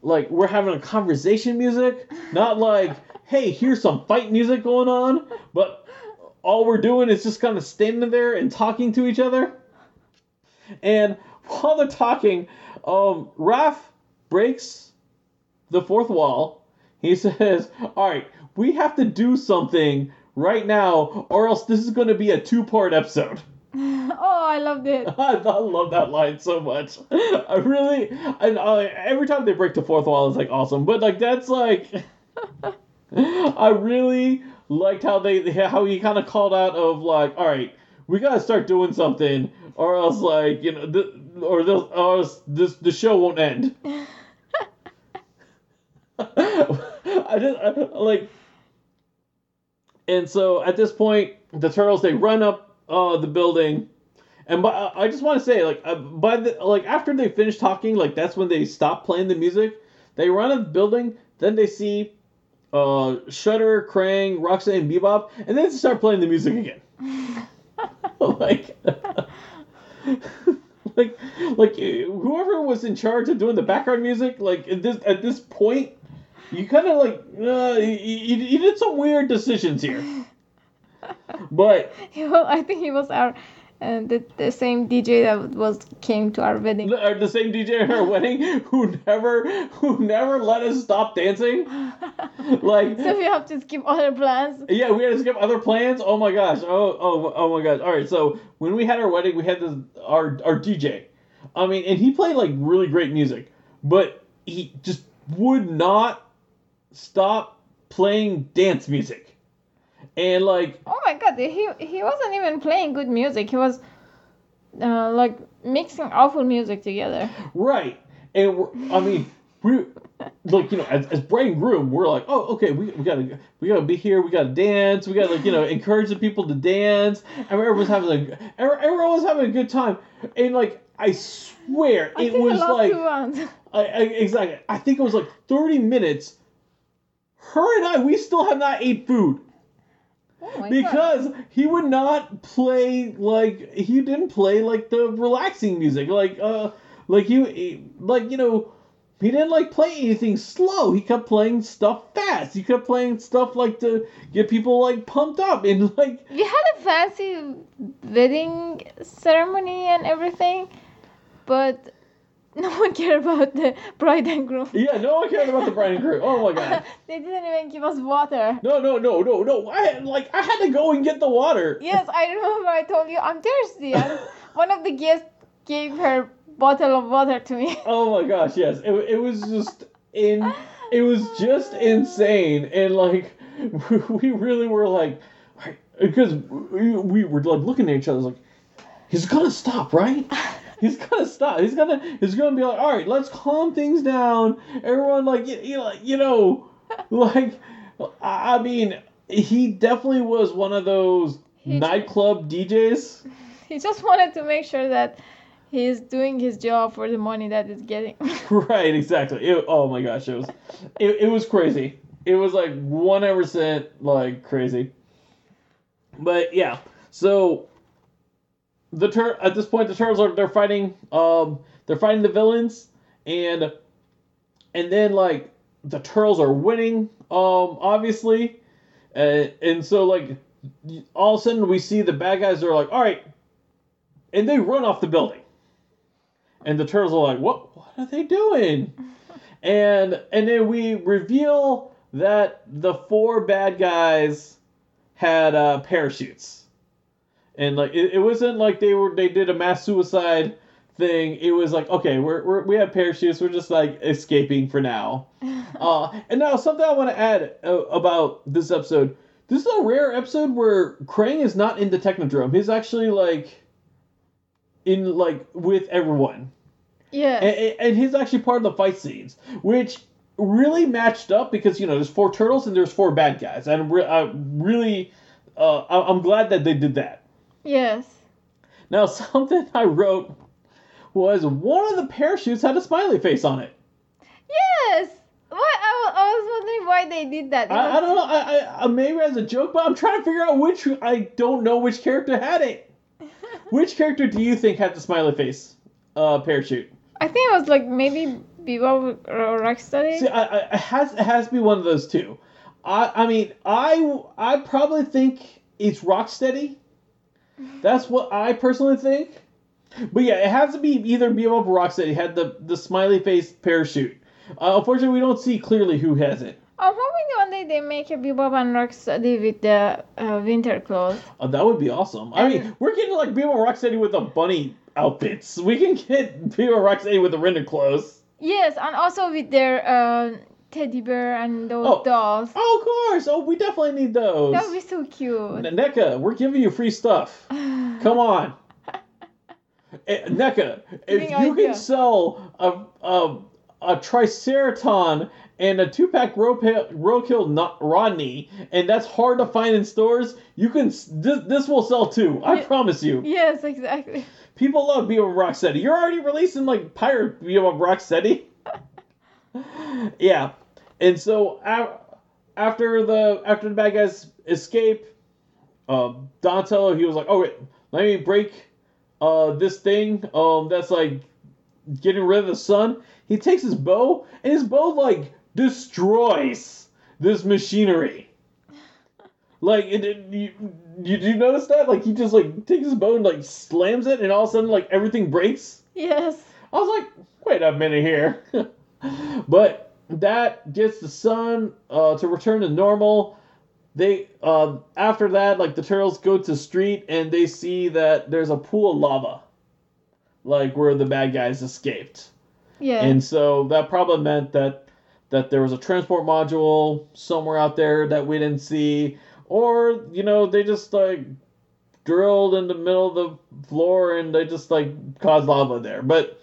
like we're having a conversation music, not like, hey, here's some fight music going on, but all we're doing is just kind of standing there and talking to each other. And while they're talking, um, Raph breaks the fourth wall. He says, "All right, we have to do something right now, or else this is going to be a two-part episode." oh, I loved it. I, I love that line so much. I really, and uh, every time they break the fourth wall, it's like awesome. But like that's like, I really liked how they how he kind of called out of like, all right, we gotta start doing something, or else like you know, th- or this, or else this the show won't end. I just I, like, and so at this point, the turtles they run up uh, the building, and by, I just want to say like uh, by the like after they finish talking, like that's when they stop playing the music. They run up the building, then they see uh, Shredder, Krang, Rocksteady, and Bebop, and then they start playing the music again. like. like, like whoever was in charge of doing the background music, like at this at this point, you kind of like uh, you, you, did some weird decisions here. But wa- I think he was our uh, the, the same DJ that was came to our wedding. the, uh, the same DJ at our wedding who never who never let us stop dancing. Like so we have to skip other plans. yeah, we had to skip other plans. Oh my gosh. Oh oh oh my gosh. All right. So when we had our wedding, we had this our our DJ. I mean, and he played like really great music, but he just would not stop playing dance music. And like Oh my god, he he wasn't even playing good music. He was uh, like mixing awful music together. Right. And we're, I mean, we like you know, as, as and groom, we're like, oh, okay, we, we gotta we gotta be here, we gotta dance, we gotta like you know encourage the people to dance, and everyone was having a every- everyone was having a good time, and like I swear I it was like. I, I, exactly I think it was like thirty minutes. Her and I, we still have not ate food. Oh my god. because he would not play like he didn't play like the relaxing music. Like uh like he like you know he didn't like play anything slow. He kept playing stuff fast. He kept playing stuff like to get people like pumped up and like you had a fancy wedding ceremony and everything, but no one cared about the bride and groom. yeah no one cared about the bride and groom oh my god they didn't even give us water. no no no no no i had like i had to go and get the water Yes, I remember I told you I'm thirsty. And one of the guests gave her bottle of water to me. Oh my gosh, yes. It, it was just in it was just insane and like we really were like because we, we were like looking at each other like he's gonna stop, right? He's gonna stop. He's gonna he's gonna be like, all right, let's calm things down. Everyone like you, you know, you know like I mean he definitely was one of those He- nightclub DJs. He just wanted to make sure that he's doing his job for the money that he's getting. Right, exactly. It, oh my gosh, it was it, it was crazy. It was like one percent like crazy. But yeah, so the tur- at this point the turtles are they're fighting um they're fighting the villains and and then like the turtles are winning um obviously. Uh, and so like all of a sudden we see the bad guys are like all right and they run off the building. And the turtles are like what what are they doing? And and then we reveal that the four bad guys had uh, parachutes and like it, it wasn't like they were they did a mass suicide thing. It was like okay we're, we're we have parachutes. We're just like escaping for now. Uh and now something i want to add uh, about this episode. This is a rare episode where krang is not in the technodrome. He's actually like in like with everyone. Yeah and, and he's actually part of the fight scenes, which really matched up because you know there's four turtles and there's four bad guys, and re- I really, uh, I'm glad that they did that. Yes. Now something I wrote was one of the parachutes had a smiley face on it. Yes. What I, I was wondering why they did that. I, I don't know, I, I, I maybe as a joke, but I'm trying to figure out which. I don't know which character had it. Which character do you think had the smiley face uh, parachute? I think it was like maybe Bebop or Rocksteady. See, I, I, it has it has to be one of those two. I I mean I I probably think it's Rocksteady. That's what I personally think. But yeah, it has to be either Bebop or Rocksteady had the the smiley face parachute. Uh, unfortunately, we don't see clearly who has it. I'm hoping one day they make a Bebop and Rocksteady with the uh, winter clothes. Oh, that would be awesome. I mean, we're getting like Bebop and Rocksteady with the bunny outfits. We can get Bebop and Rocksteady with the render clothes. Yes, and also with their uh, teddy bear and those Oh. dolls. Oh, of course. Oh, we definitely need those. That would be so cute. NECA, we're giving you free stuff. Come on. Eh, NECA, if Giving you idea. can sell a, a, a Triceraton and a two pack Roadkill not Rodney, and that's hard to find in stores, you can. This, this will sell too. I Yeah. promise you. yes, exactly. People love Bebop Rocksteady. You're already releasing like Pirate Bebop Rocksteady. yeah, and so after the after the bad guys escape, uh, Donatello he was like, "Oh wait, let me break uh this thing um that's like getting rid of the sun." He takes his bo and his bo like destroys this machinery. Like, it, it- you, you, you notice that? Like, he just like takes his bo and like slams it, and all of a sudden, like everything breaks. Yes. I was like, wait a minute here. but that gets the sun uh, to return to normal. They uh, after that, like the turtles go to the street and they see that there's a pool of lava, like where the bad guys escaped. Yeah. And so that probably meant that that there was a transport module somewhere out there that we didn't see, or you know they just like drilled in the middle of the floor and they just like caused lava there. But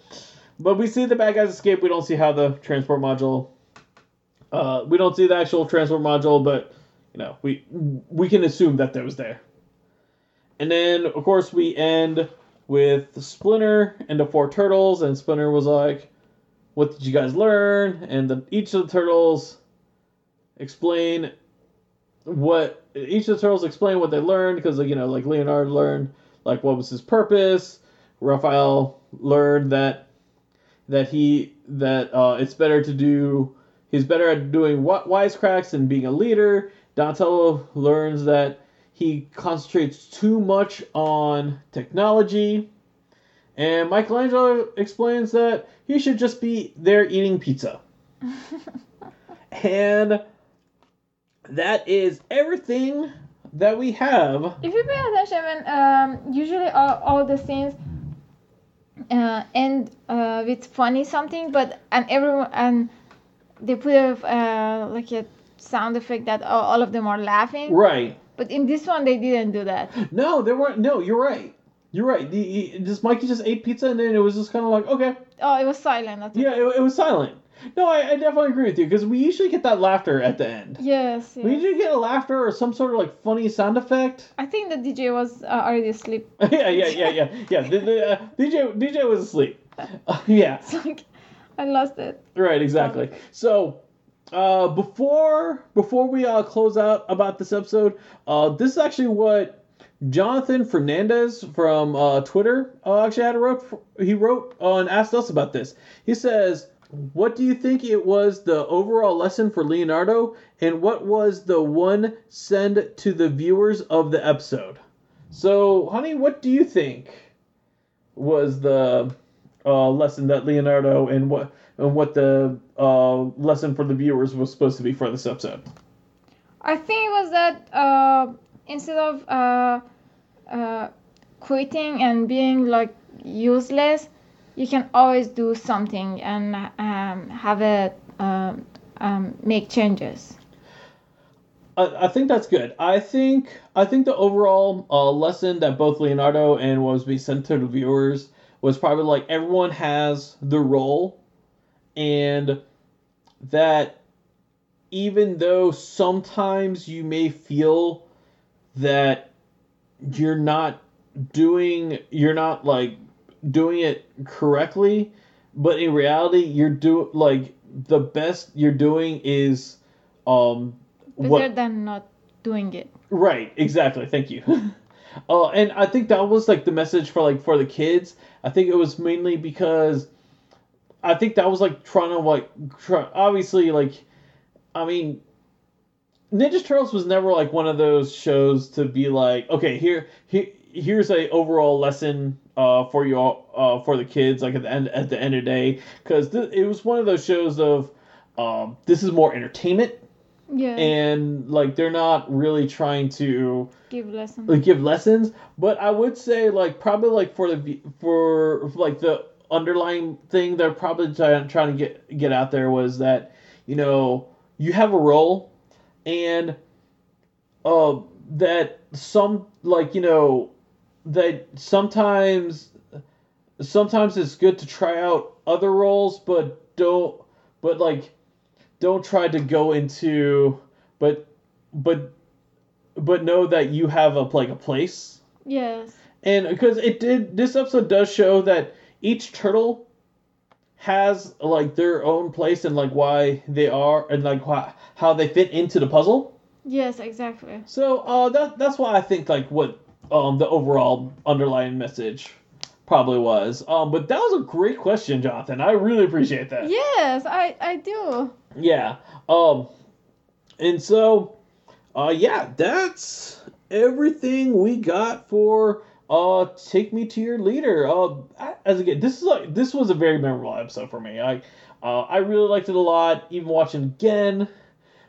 but we see the bad guys escape. We don't see how the transport module. Uh, we don't see the actual transport module, but you know we we can assume that that was there. And then of course we end with Splinter and the four turtles, and Splinter was like, "What did you guys learn?" And the, each of the turtles explain what each of the turtles explain what they learned because like you know like Leonardo learned like what was his purpose. Raphael learned that that he that uh, it's better to do he's better at doing what wisecracks and being a leader. Donatello learns that he concentrates too much on technology. And Michelangelo explains that he should just be there eating pizza. and that is everything that we have. If you pay attention, when um, usually all, all the scenes uh, end uh, with funny something, but and everyone and they put a uh, like a sound effect that all, all of them are laughing. Right. But in this one, they didn't do that. No, there weren't. No, you're right. You're right. The, he, just Mikey just ate pizza and then it was just kind of like, okay. Oh, it was silent. Yeah, it, it was silent. No, I, I definitely agree with you because we usually get that laughter at the end. Yes. We yes. usually get a laughter or some sort of like funny sound effect. I think the DJ was uh, already asleep. yeah, yeah, yeah, yeah, yeah. The, the, uh, DJ DJ was asleep. Uh, yeah, It's like I lost it. right, exactly. So, uh, before before we uh, close out about this episode, uh, this is actually what Jonathan Fernandez from uh, Twitter uh, actually had a wrote. He wrote uh, and asked us about this. He says. What do you think it was the overall lesson for Leonardo, and what was the one send to the viewers of the episode? So, honey, what do you think was the uh, lesson that Leonardo and what and what the uh, lesson for the viewers was supposed to be for this episode? I think it was that uh, instead of uh, uh, quitting and being like useless, you can always do something and um, have a um, um, make changes. I, I think that's good. I think I think the overall uh, lesson that both Leonardo and was being sent to the viewers was probably like everyone has the role, and that even though sometimes you may feel that you're not doing you're not like doing it correctly but in reality you're do like the best you're doing is um Better what than not doing it. right exactly thank you uh and i think that was like the message for like for the kids i think it was mainly because i think that was like trying to like try, obviously like i mean Ninja Turtles was never like one of those shows to be like, okay, here, here, here's a overall lesson uh, for you all uh, for the kids like at the end at the end of the day because th- it was one of those shows of um, this is more entertainment Yeah. and like they're not really trying to give lesson. like give lessons but i would say like probably like for the for like the underlying thing they're probably trying, trying to get get out there was that you know you have a role and uh that some like you know that sometimes sometimes it's good to try out other roles but don't but like don't try to go into but but but know that you have a like a place Yes. and because it did this episode does show that each turtle has like their own place and like why they are and like why, how they fit into the puzzle Yes, exactly. so uh that that's why i think like what um the overall underlying message probably was um but that was a great question jonathan i really appreciate that Yes, I I do. yeah. Um and so uh yeah, that's everything we got for uh take me to your leader. Uh as again, this is like this was a very memorable episode for me. I uh I really liked it a lot, even watching again.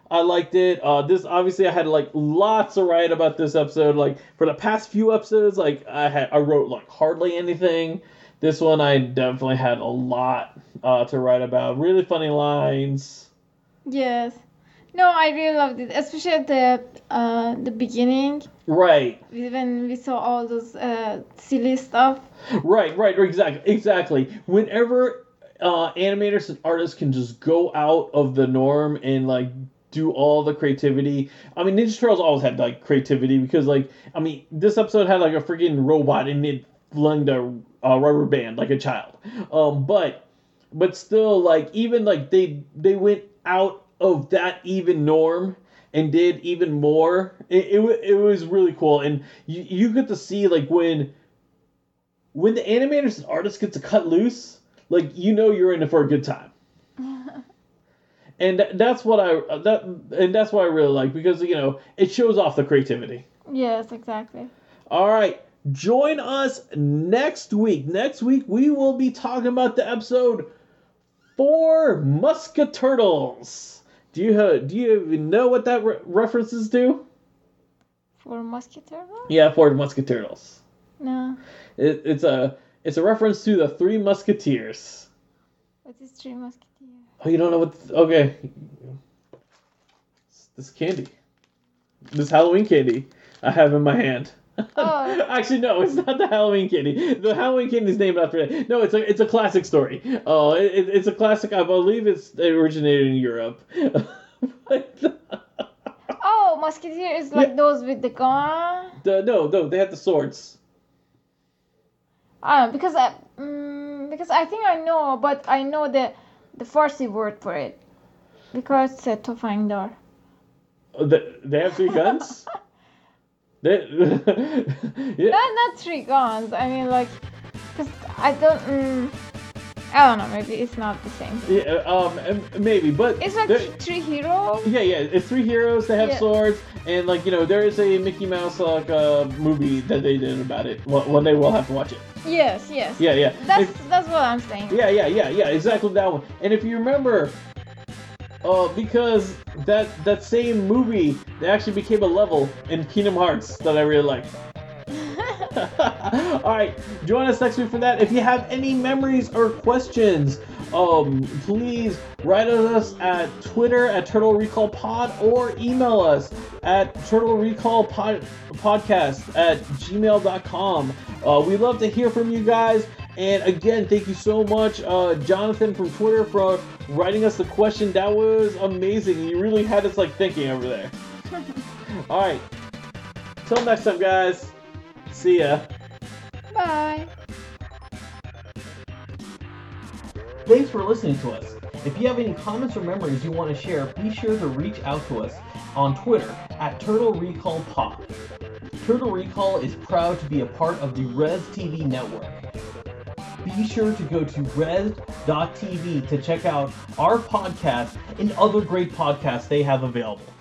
I liked it. Uh, this obviously I had like lots to write about this episode. Like for the past few episodes, like I had I wrote like hardly anything. This one I definitely had a lot uh, to write about. Really funny lines. Yes. No, I really loved it, especially at the uh the beginning Right, when we saw all those uh silly stuff. right, right, exactly, exactly. Whenever uh, animators and artists can just go out of the norm and like do all the creativity. I mean, Ninja Turtles always had like creativity because like I mean, this episode had like a freaking robot and it flung the uh, rubber band like a child. Um, but but still, like even like they they went out of that even norm and did even more. It, it, it was really cool, and you you get to see like when when the animators and artists get to cut loose, like you know you're in it for a good time. And that's what I that and that's what I really like because you know it shows off the creativity. Yes, exactly. All right, join us next week. Next week we will be talking about the episode Four Musketurtles. Do you uh, do you even know what that re- references to? For musketeer? Yeah, Four Musketurtles. No. It, it's a it's a reference to the Three Musketeers. What is three musketeer? Oh, you don't know what? Okay, It's this candy, this Halloween candy I have in my hand. Oh. Actually, no, it's not the Halloween candy. The Halloween candy is named after it. No, it's a it's a classic story. Oh, it, it- it's a classic. I believe it's it originated in Europe. Oh, musketeer is like Yeah. those with the gun. the, no, no, they had the swords. I don't know, because I mm, because I think I know, but I know the the Farsi word for it because it's a tofangdar. Oh, They, they have three guns. they, yeah. Not not three guns. I mean like, cause I don't. Mm, I don't know. Maybe it's not the same. Yeah, um, maybe, but It's like there- three heroes. yeah, yeah, it's three heroes. that have Yeah. swords, and like you know, there is a Mickey Mouse like uh, movie that they did about it. Well, one day we'll have to watch it. Yes, yes. Yeah, yeah, That's If- that's what I'm saying. yeah, yeah, yeah, yeah, exactly that one. And if you remember, uh, because that that same movie, they actually became a level in Kingdom Hearts that I really like. All right, join us next week for that. If you have any memories or questions, um, please write us at Twitter at Turtle Recall Pod or email us at Turtle Recall Pod, Podcast at gmail.com. Uh, we love to hear from you guys. And again, thank you so much, uh, Jonathan from Twitter, for writing us the question. That was amazing. You really had us like thinking over there. All right. Till next time, guys. See ya. Bye. Thanks for listening to us. If you have any comments or memories you want to share, be sure to reach out to us on Twitter at Turtle Recall Pod. Turtle Recall is proud to be a part of the Res TV network. Be sure to go to res.tv to check out our podcast and other great podcasts they have available.